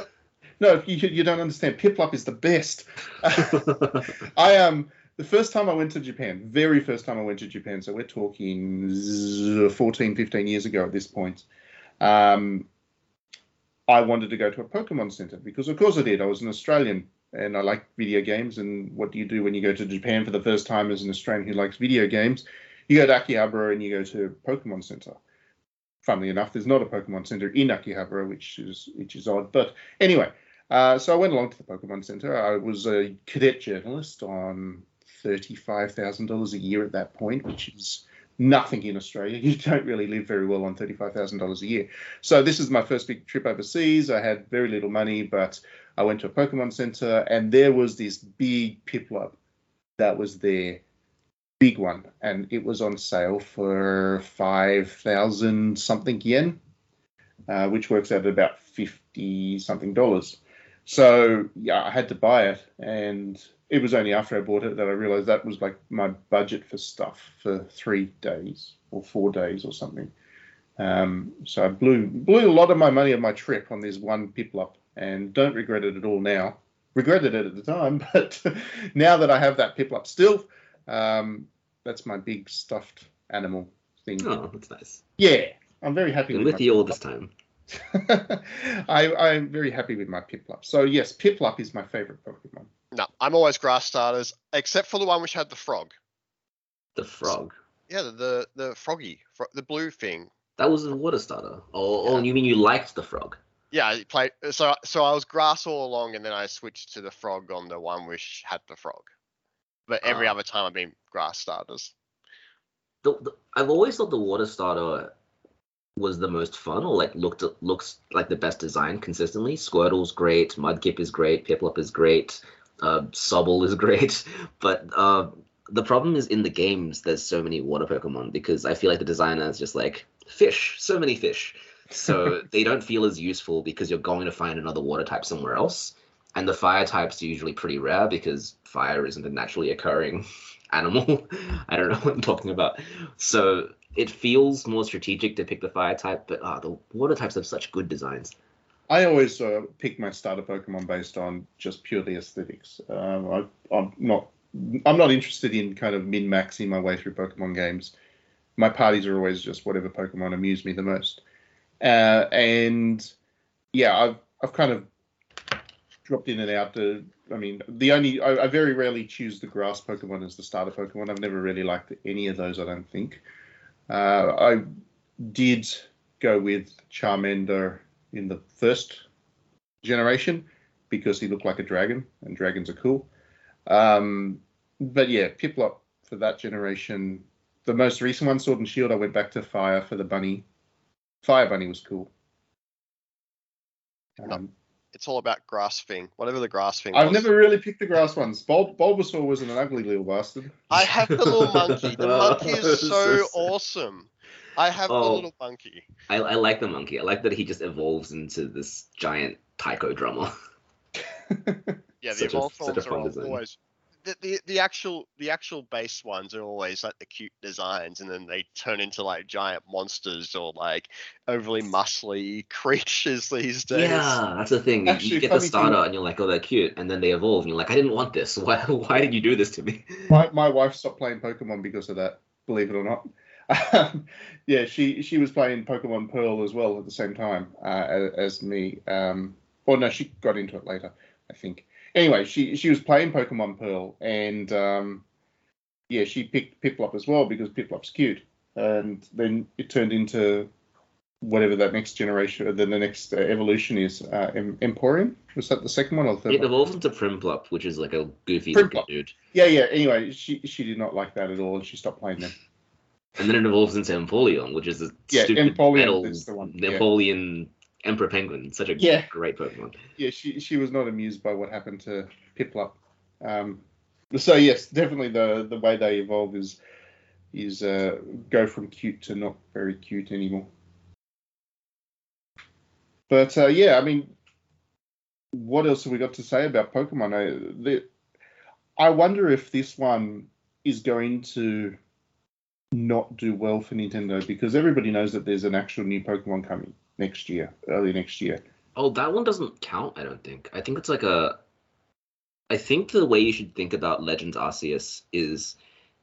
No, you you don't understand. Piplup is the best. *laughs* I um the first time I went to Japan, very first time I went to Japan, so we're talking z- 14, 15 years ago at this point. Um, I wanted to go to a Pokemon Center because, of course, I did. I was an Australian and I like video games. And what do you do when you go to Japan for the first time as an Australian who likes video games? You go to Akihabara and you go to Pokemon Center. Funnily enough, there's not a Pokemon Center in Akihabara, which is which is odd. But anyway, uh, so I went along to the Pokemon Center. I was a cadet journalist on thirty-five thousand dollars a year at that point, which is nothing in Australia. *laughs* You don't really live very well on thirty-five thousand dollars a year. So this is my first big trip overseas. I had very little money, but I went to a Pokemon Center, and there was this big Piplup that was there, big one, and it was on sale for five thousand something yen, uh, which works out at about fifty something dollars. So yeah, I had to buy it, and it was only after I bought it that I realized that was like my budget for stuff for three days or four days or something. Um, so I blew blew a lot of my money on my trip on this one Piplup, and don't regret it at all now. Regretted it at the time, *laughs* but now that I have that Piplup still, um, that's my big stuffed animal thing. Oh, that's nice. Yeah, I'm very happy with, with you all this time. *laughs* I, I'm very happy with my Piplup. So yes, Piplup is my favorite Pokemon. No, I'm always grass starters, except for the one which had the frog. The frog. Yeah, the the, the froggy, fro- the blue thing. That was a water starter. Oh, oh, you mean you liked the frog? Yeah, I played. So so I was grass all along, and then I switched to the frog on the one which had the frog. But every Ah. other time I've been grass starters. The, the, I've always thought the water starter was the most fun, or like looked looks like the best design consistently. Squirtle's great, Mudkip is great, Piplup is great, uh, Sobble is *laughs* great, but uh, the problem is in the games there's so many water Pokemon because I feel like the designer is just like fish, so many fish. So *laughs* they don't feel as useful because you're going to find another water type somewhere else. And the fire types are usually pretty rare because fire isn't a naturally occurring *laughs* animal. I don't know what I'm talking about. So it feels more strategic to pick the fire type, but ah, the water types have such good designs. I always uh, pick my starter Pokemon based on just purely aesthetics. Um, I, I'm not I'm not interested in kind of min maxing my way through Pokemon games. My parties are always just whatever Pokemon amuse me the most. Uh, and yeah, I've I've kind of dropped in and out. The I mean, the only I, I very rarely choose the grass Pokemon as the starter Pokemon. I've never really liked any of those. I don't think. Uh, I did go with Charmander in the first generation because he looked like a dragon, and dragons are cool. Um, but yeah, Piplup for that generation. The most recent one, Sword and Shield, I went back to Fire for the bunny. Fire Bunny was cool. Um, It's all about grasping. Whatever the grasping. I've was. never really picked the grass ones. Bul- Bulbasaur wasn't an ugly little bastard. I have the little monkey. The monkey is *laughs* So so awesome. I have the Oh. little monkey. I, I like the monkey. I like that he just evolves into this giant taiko drummer. *laughs* Yeah, the Such evolved such forms are fun al- design. always the, the the actual the actual base ones are always like the cute designs, and then they turn into like giant monsters or like overly muscly *laughs* creatures these days. Yeah, that's the thing. You- Actually, you get the funny thing- starter and you're like, oh, they're cute, and then they evolve, and you're like, I didn't want this. *laughs* Why? Why did you do this to me? my my wife stopped playing Pokemon because of that. Believe it or not. Um, yeah, she she was playing Pokemon Pearl as well at the same time uh, as, me. Um, or no, she got into it later, I think. Anyway, she she was playing Pokemon Pearl, and um, yeah, she picked Piplup as well because Piplup's cute. And then it turned into whatever that next generation, or then the next uh, evolution is. Uh, em- Emporium was that the second one or the third It evolved into Prinplup, which is like a goofy dude, Yeah, yeah. Anyway, she she did not like that at all, and she stopped playing them. And then it evolves into Empoleon, which is a Yeah, stupid Empoleon metal is the one, yeah. Napoleon Emperor Penguin. Such a Yeah. great Pokemon. yeah, she she was not amused by what happened to Piplup. Um, so yes, definitely the the way they evolve is is uh, go from cute to not very cute anymore. But uh, yeah, I mean, what else have we got to say about Pokemon? I, the, I wonder if this one is going to not do well for Nintendo because everybody knows that there's an actual new Pokemon coming next year, early next year. Oh, that one doesn't count. I don't think. I think it's like a. I think the way you should think about Legends Arceus is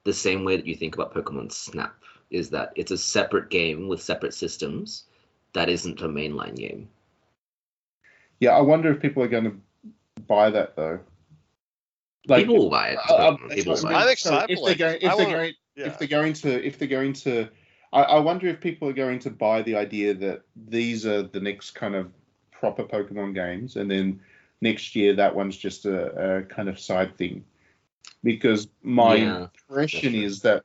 the same way that you think about Pokemon Snap. Is that it's a separate game with separate systems that isn't a mainline game. Yeah, I wonder if people are going to buy that though. People will buy it. uh, uh, Pokemon, People will I'm buy it. excited if they're it. going, I if they're wanna- going, Yeah. if they're going to, if they're going to, I, I wonder if people are going to buy the idea that these are the next kind of proper Pokemon games, and then next year that one's just a, a kind of side thing. Because my Yeah, impression that's is that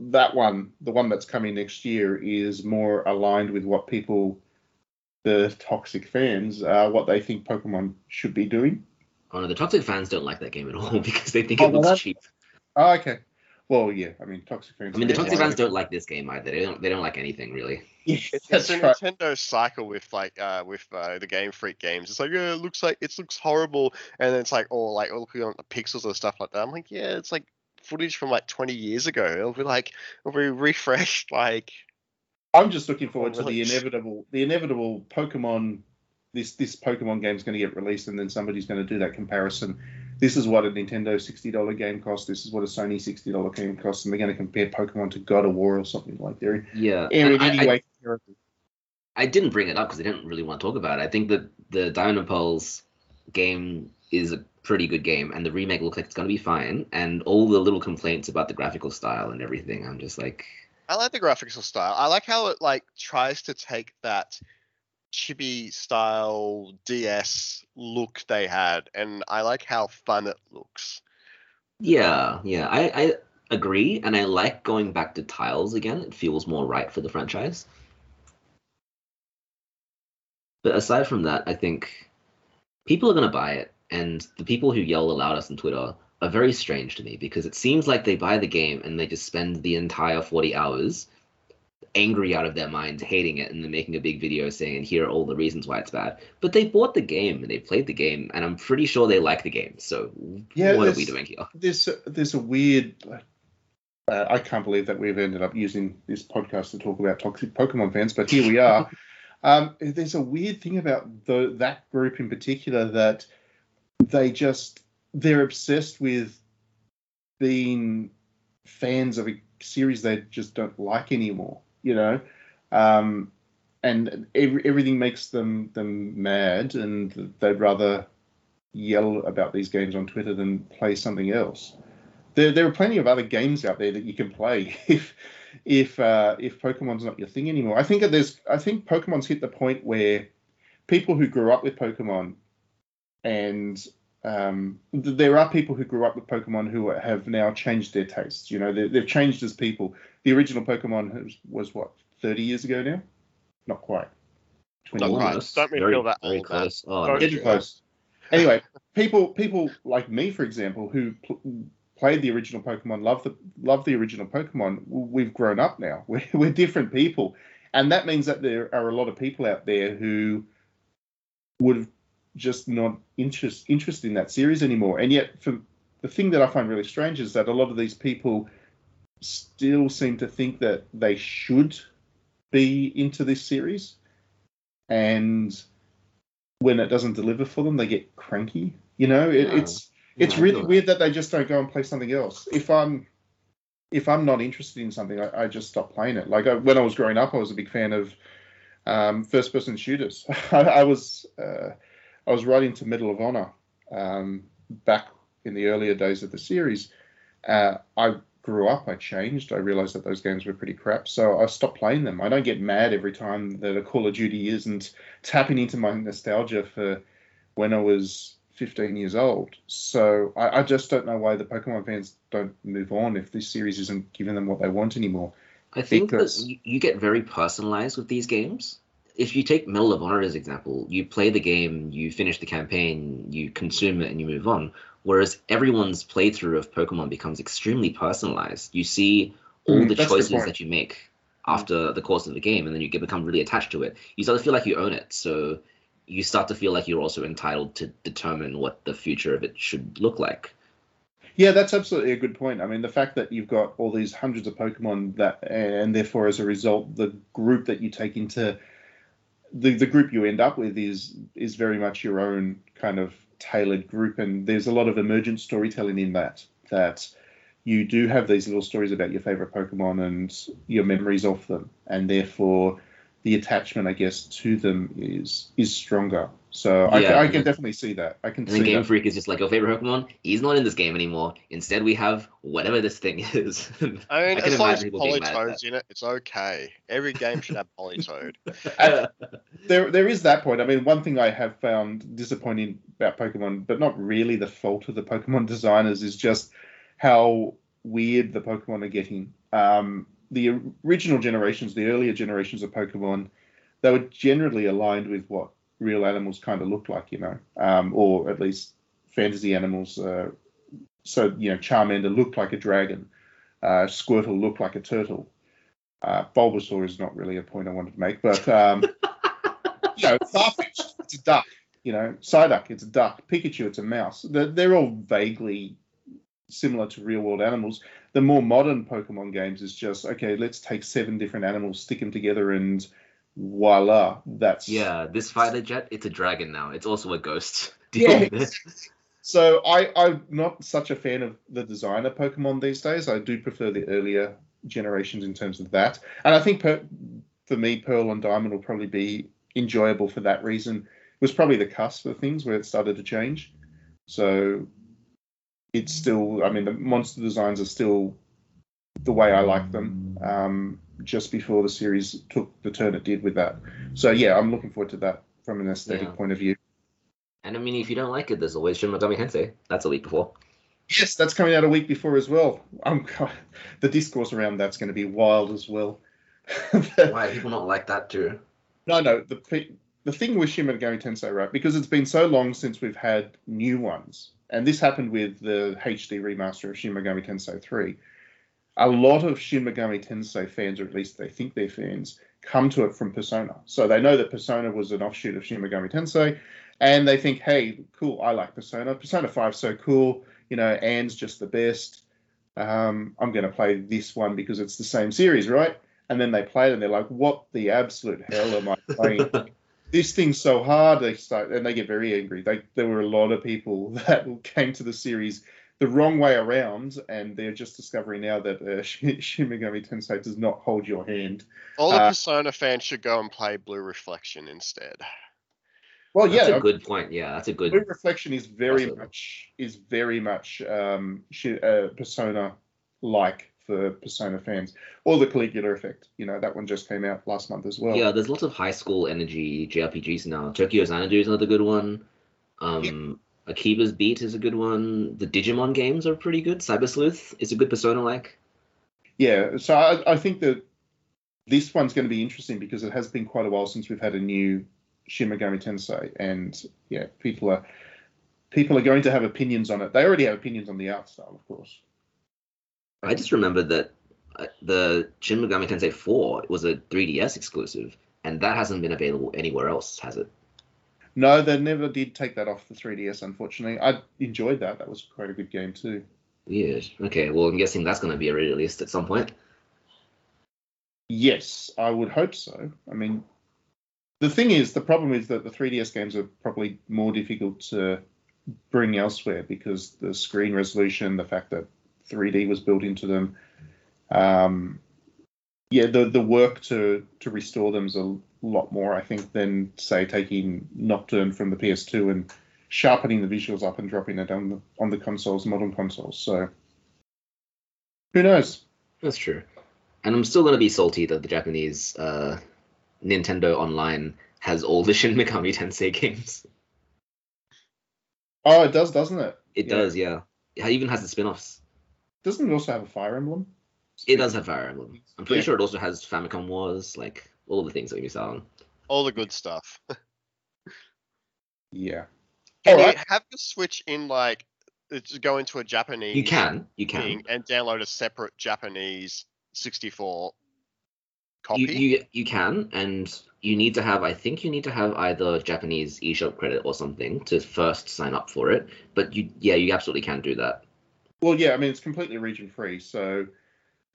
that one, the one that's coming next year, is more aligned with what people, the toxic fans, uh, what they think Pokemon should be doing. Oh no, the toxic fans don't like that game at all *laughs* because they think Oh, it well, looks that- cheap. Oh, okay. Well, yeah. I mean, toxic fans. I mean, the toxic fans don't like this game either. They don't. They don't like anything really. It's, it's a right. Nintendo cycle with like uh with uh, the Game Freak games. It's like yeah, it looks like it looks horrible, and then it's like oh like looking at the pixels and stuff like that. I'm like yeah, it's like footage from like 20 years ago. It'll be like it'll be refreshed *laughs* like I'm just looking forward to the inevitable, the inevitable Pokemon. This this Pokemon game is going to get released, and then somebody's going to do that comparison. This is what a Nintendo sixty dollar game costs. This is what a Sony sixty dollar game costs, and they're going to compare Pokemon to God of War or something like that. Yeah. In and I- any I- way comparable. I didn't bring it up because I didn't really want to talk about it. I think that the Diamond and Pearls game is a pretty good game, and the remake looks like it's going to be fine. And all the little complaints about the graphical style and everything, I'm just like, I like the graphical style. I like how it like tries to take that chibi style DS look they had, and I like how fun it looks. yeah, yeah, I, I agree, and I like going back to tiles again. It feels more right for the franchise. But aside from that, I think people are going to buy it, and the people who yell the loudest on Twitter are very strange to me because it seems like they buy the game and they just spend the entire 40 hours angry out of their minds, hating it, and then making a big video saying, "Here are all the reasons why it's bad." But they bought the game and they played the game, and I'm pretty sure they like the game. So Yeah, what are we doing here? there's a, there's a weird. Uh, I can't believe that we've ended up using this podcast to talk about toxic Pokemon fans, but here we are. *laughs* um, there's a weird thing about the that group in particular that they just they're obsessed with being fans of a series they just don't like anymore. You know, um, and every, everything makes them them mad, and they'd rather yell about these games on Twitter than play something else. There, there are plenty of other games out there that you can play *laughs* if if uh, if Pokemon's not your thing anymore. I think there's I think Pokemon's hit the point where people who grew up with Pokemon and um, th- there are people who grew up with Pokemon who have now changed their tastes. You know, they, they've changed as people. The original Pokemon was, was what 30 years ago now? Not quite. Not 21. quite. Don't make me very, feel that very old, close. Oh, Don't no. Getting close. Anyway, people people like me, for example, who pl- played the original Pokemon, love the love the original Pokemon. We've grown up now. *laughs* We're we're different people, and that means that there are a lot of people out there who would have just not interest interest in that series anymore. And yet, for the thing that I find really strange is that a lot of these people still seem to think that they should be into this series, and when it doesn't deliver for them, they get cranky. You know, it, Yeah. it's it's really weird that they just don't go and play something else. If I'm if I'm not interested in something, I, I just stop playing it. Like I, when I was growing up, I was a big fan of um, first-person shooters. *laughs* I, I was uh, I was right into Medal of Honor um, back in the earlier days of the series. Uh, I grew up, I changed. I realized that those games were pretty crap, so I stopped playing them. I don't get mad every time that a Call of Duty isn't tapping into my nostalgia for when I was 15 years old. So I, I just don't know why the Pokemon fans don't move on if this series isn't giving them what they want anymore. I think because- that you, you get very personalized with these games. If you take Medal of Honor as example, you play the game, you finish the campaign, you consume it, and you move on. Whereas everyone's playthrough of Pokemon becomes extremely personalized. You see all Mm, the that's a good choices that you make after the course of the game, and then you get become really attached to it. You start to feel like you own it, so you start to feel like you're also entitled to determine what the future of it should look like. Yeah, that's absolutely a good point. I mean, the fact that you've got all these hundreds of Pokemon that, and therefore as a result, the group that you take into the the group you end up with is is very much your own kind of tailored group, and there's a lot of emergent storytelling in that. That you do have these little stories about your favorite Pokemon and your memories of them, and therefore the attachment, I guess, to them is is stronger. So I, Yeah, I and can definitely see that. I can And see then Game that. Freak is just like, your favorite Pokemon? He's not in this game anymore. Instead, we have whatever this thing *laughs* is. I mean, I can as long as imagine people being mad at Politoed's in it, it's okay. Every game should have Politoed. that. *laughs* there there is that point. I mean, one thing I have found disappointing about Pokemon, but not really the fault of the Pokemon *laughs* designers, is just how weird the Pokemon are getting. Um, the original generations, the earlier generations of Pokemon, they were generally aligned with what real animals kind of look like, you know, um, or at least fantasy animals. Uh, so you know, Charmander looked like a dragon. Uh, Squirtle looked like a turtle. Uh, Bulbasaur is not really a point I wanted to make, but um, *laughs* you know, Farfetch, it's a duck. You know, Psyduck, it's a duck. Pikachu, it's a mouse. They're, they're all vaguely similar to real world animals. The more modern Pokemon games is just okay. Let's take seven different animals, stick them together, and voila, that's yeah, this fighter jet, it's a dragon now. It's also a ghost. *laughs* Yeah. So I, I'm not such a fan of the designer Pokemon these days. I do prefer the earlier generations in terms of that. And I think per, for me, Pearl and Diamond will probably be enjoyable for that reason. It was probably the cusp of things where it started to change. So it's still, I mean, the monster designs are still the way I like them. Um, just before the series took the turn it did with that. So yeah, I'm looking forward to that from an aesthetic Yeah. point of view. And I mean, if you don't like it, there's always Shin Megami Tensei. That's a week before. Yes, that's coming out a week before as well. Um, *laughs* the discourse around that's going to be wild as well. *laughs* Why people not like that too? no, no, the the thing with Shin Megami Tensei, right? Because it's been so long since we've had new ones, and this happened with the HD remaster of Shin Megami Tensei 3. A lot of Shin Megami Tensei fans, or at least they think they're fans, come to it from Persona. So they know that Persona was an offshoot of Shin Megami Tensei, and they think, hey, cool, I like Persona. Persona 5 so cool. You know, Ann's just the best. Um, I'm going to play this one because it's the same series, right? And then they play it and they're like, what the absolute hell am I playing? *laughs* this thing's so hard. They start and they get very angry. They, there were a lot of people *laughs* that came to the series the wrong way around, and they're just discovering now that uh, *laughs* Shin Shin Megami Tensei does not hold your hand. All the Uh, Persona fans should go and play Blue Reflection instead. Well, yeah, That's a good point. Yeah, that's a good. Blue Reflection is very Awesome. much is very much um, uh, Persona like for Persona fans, or the Caligula effect. You know that one just came out last month as well. Yeah, there's lots of high school energy JRPGs now. Tokyo Xanadu is another good one. Um, Akiba's Beat is a good one. The Digimon games are pretty good. Cyber Sleuth is a good Persona like. Yeah, so I, I think that this one's going to be interesting because it has been quite a while since we've had a new Shin Megami Tensei, and yeah, people are people are going to have opinions on it. They already have opinions on the art style, of course. I just remembered that uh, the Shin Megami Tensei 4 was a 3DS exclusive, and that hasn't been available anywhere else, has it? No, they never did take that off the 3DS, unfortunately. I enjoyed that. That was quite a good game too. Weird. Okay, well, I'm guessing that's going to be released at some point. Yes, I would hope so. I mean, the thing is, the problem is that the 3DS games are probably more difficult to bring elsewhere because the screen resolution, the fact that 3D was built into them, um, yeah, the the work to to restore them is a lot more, I think, than say taking Nocturne from the PS2 and sharpening the visuals up and dropping it on the on the consoles, modern consoles. So, who knows? That's true. And I'm still going to be salty that the Japanese uh, Nintendo Online has all the *laughs* Shin Megami Tensei games. Oh, it does, doesn't it? It Yeah. does, yeah. It even has the spin offs. Doesn't it also have a Fire Emblem? It does have Fire Emblem. I'm pretty Yeah. sure it also has Famicom Wars, like all the things that we missed out on. All the good stuff. *laughs* Yeah. Can you Alright. have the Switch in like to go into a Japanese You can, you can. thing and download a separate Japanese 64 copy? You, you you can, and you need to have. I think you need to have either Japanese eShop credit or something to first sign up for it. But you, yeah, you absolutely can do that. Well, yeah. I mean, it's completely region free, so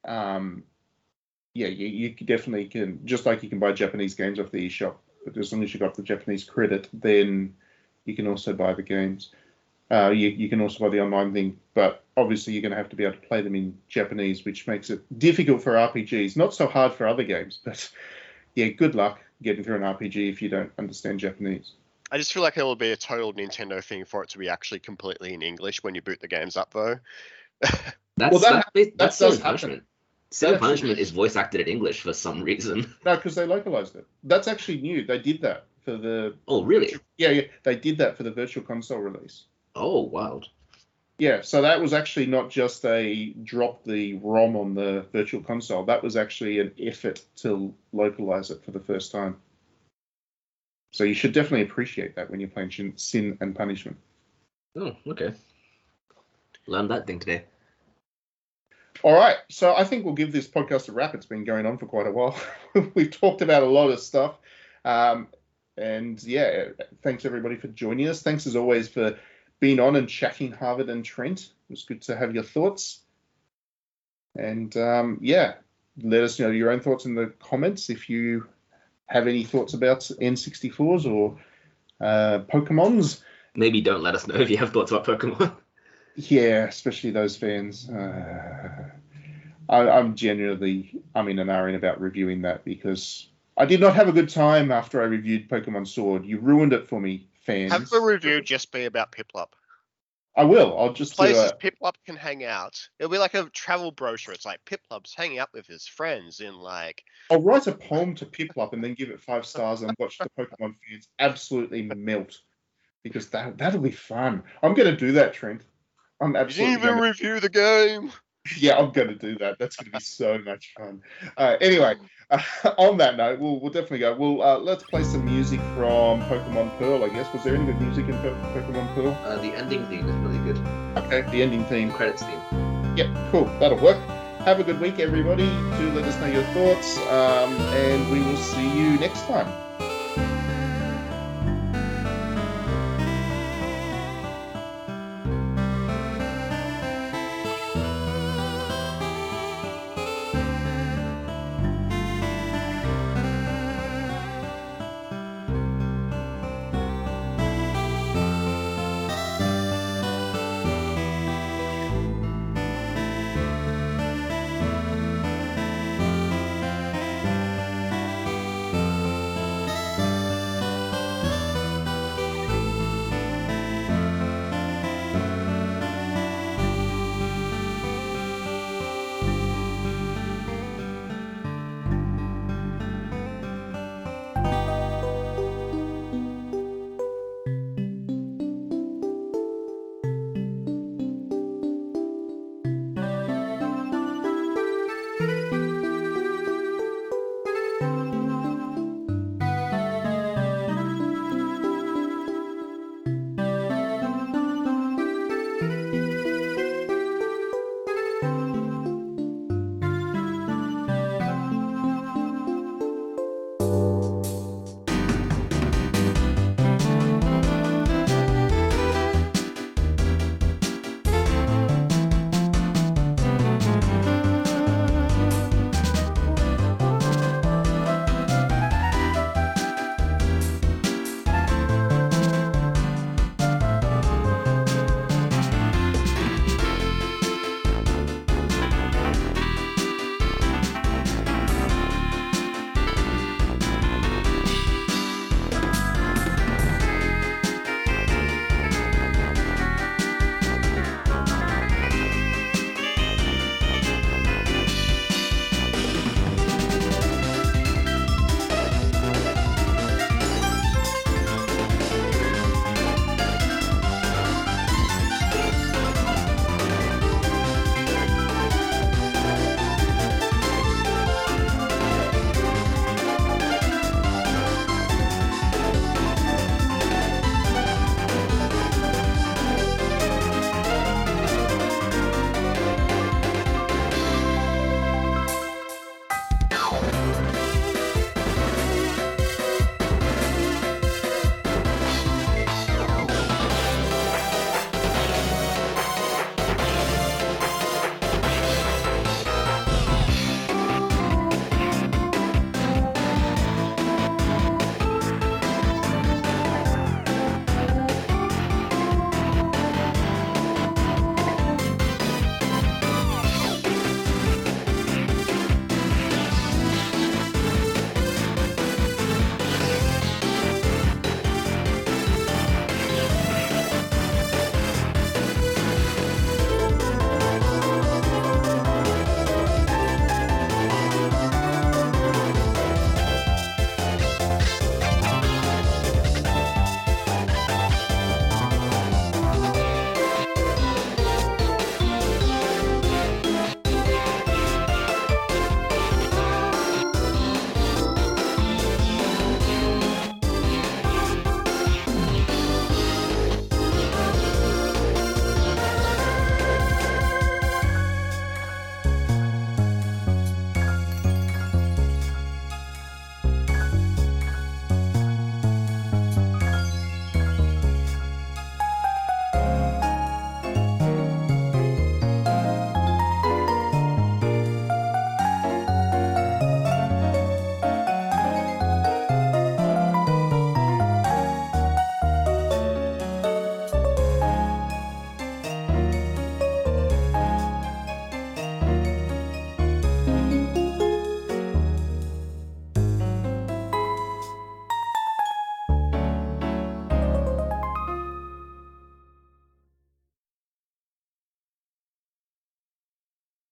um, yeah, you, you definitely can just like you can buy Japanese games off the eShop, but as long as you've got the Japanese credit, then you can also buy the games. Uh, you, you can also buy the online thing, but obviously you're going to have to be able to play them in Japanese, which makes it difficult for RPGs. Not so hard for other games, but *laughs* yeah, good luck getting through an RPG if you don't understand Japanese. I just feel like it'll be a total Nintendo thing for it to be actually completely in English when you boot the games up, though. *laughs* That's Well, that- that's, that's, that Sin does and happen. And punishment is voice acted in English for some reason. *laughs* No, because they localized it. That's actually new. They did that for the Oh, really? yeah, yeah. They did that for the Virtual Console release. Oh, wild. Yeah, so that was actually not just a drop the ROM on the Virtual Console. That was actually an effort to localize it for the first time. So you should definitely appreciate that when you're playing Sin and Punishment. Oh, okay. Learned that thing today. All right, so I think we'll give this podcast a wrap. It's been going on for quite a while. *laughs* We've talked about a lot of stuff. Um, and yeah, thanks everybody for joining us. Thanks as always for being on and chatting Harvard and Trent. It was good to have your thoughts. And um, yeah, let us know your own thoughts in the comments if you have any thoughts about N64s or uh, Pokemons. Maybe don't let us know if you have thoughts about Pokemon. *laughs* Yeah, especially those fans. Uh, I, I'm genuinely, I'm in an hour about reviewing that because I did not have a good time after I reviewed Pokemon Sword. You ruined it for me, fans. Have the review just be about Piplup. I will. I'll just do Places a, Piplup can hang out. It'll be like a travel brochure. It's like Piplup's hanging out with his friends in like I'll write a poem to Piplup and then give it five stars and watch the Pokemon fans absolutely melt because that that'll be fun. I'm gonna do that, Trent. I'm You didn't even gonna review the game. *laughs* Yeah, I'm going to do that. That's going to be so much fun. Uh, anyway, uh, *laughs* on that note, we'll, we'll definitely go. Well, uh, let's play some music from Pokemon Pearl, I guess. Was there any good music in Pokemon Pearl? Uh, the ending theme is really good. Okay, the ending The theme. credits theme. Yep, cool. That'll work. have a good week, everybody. Do let us know your thoughts, um, and we will see you next time.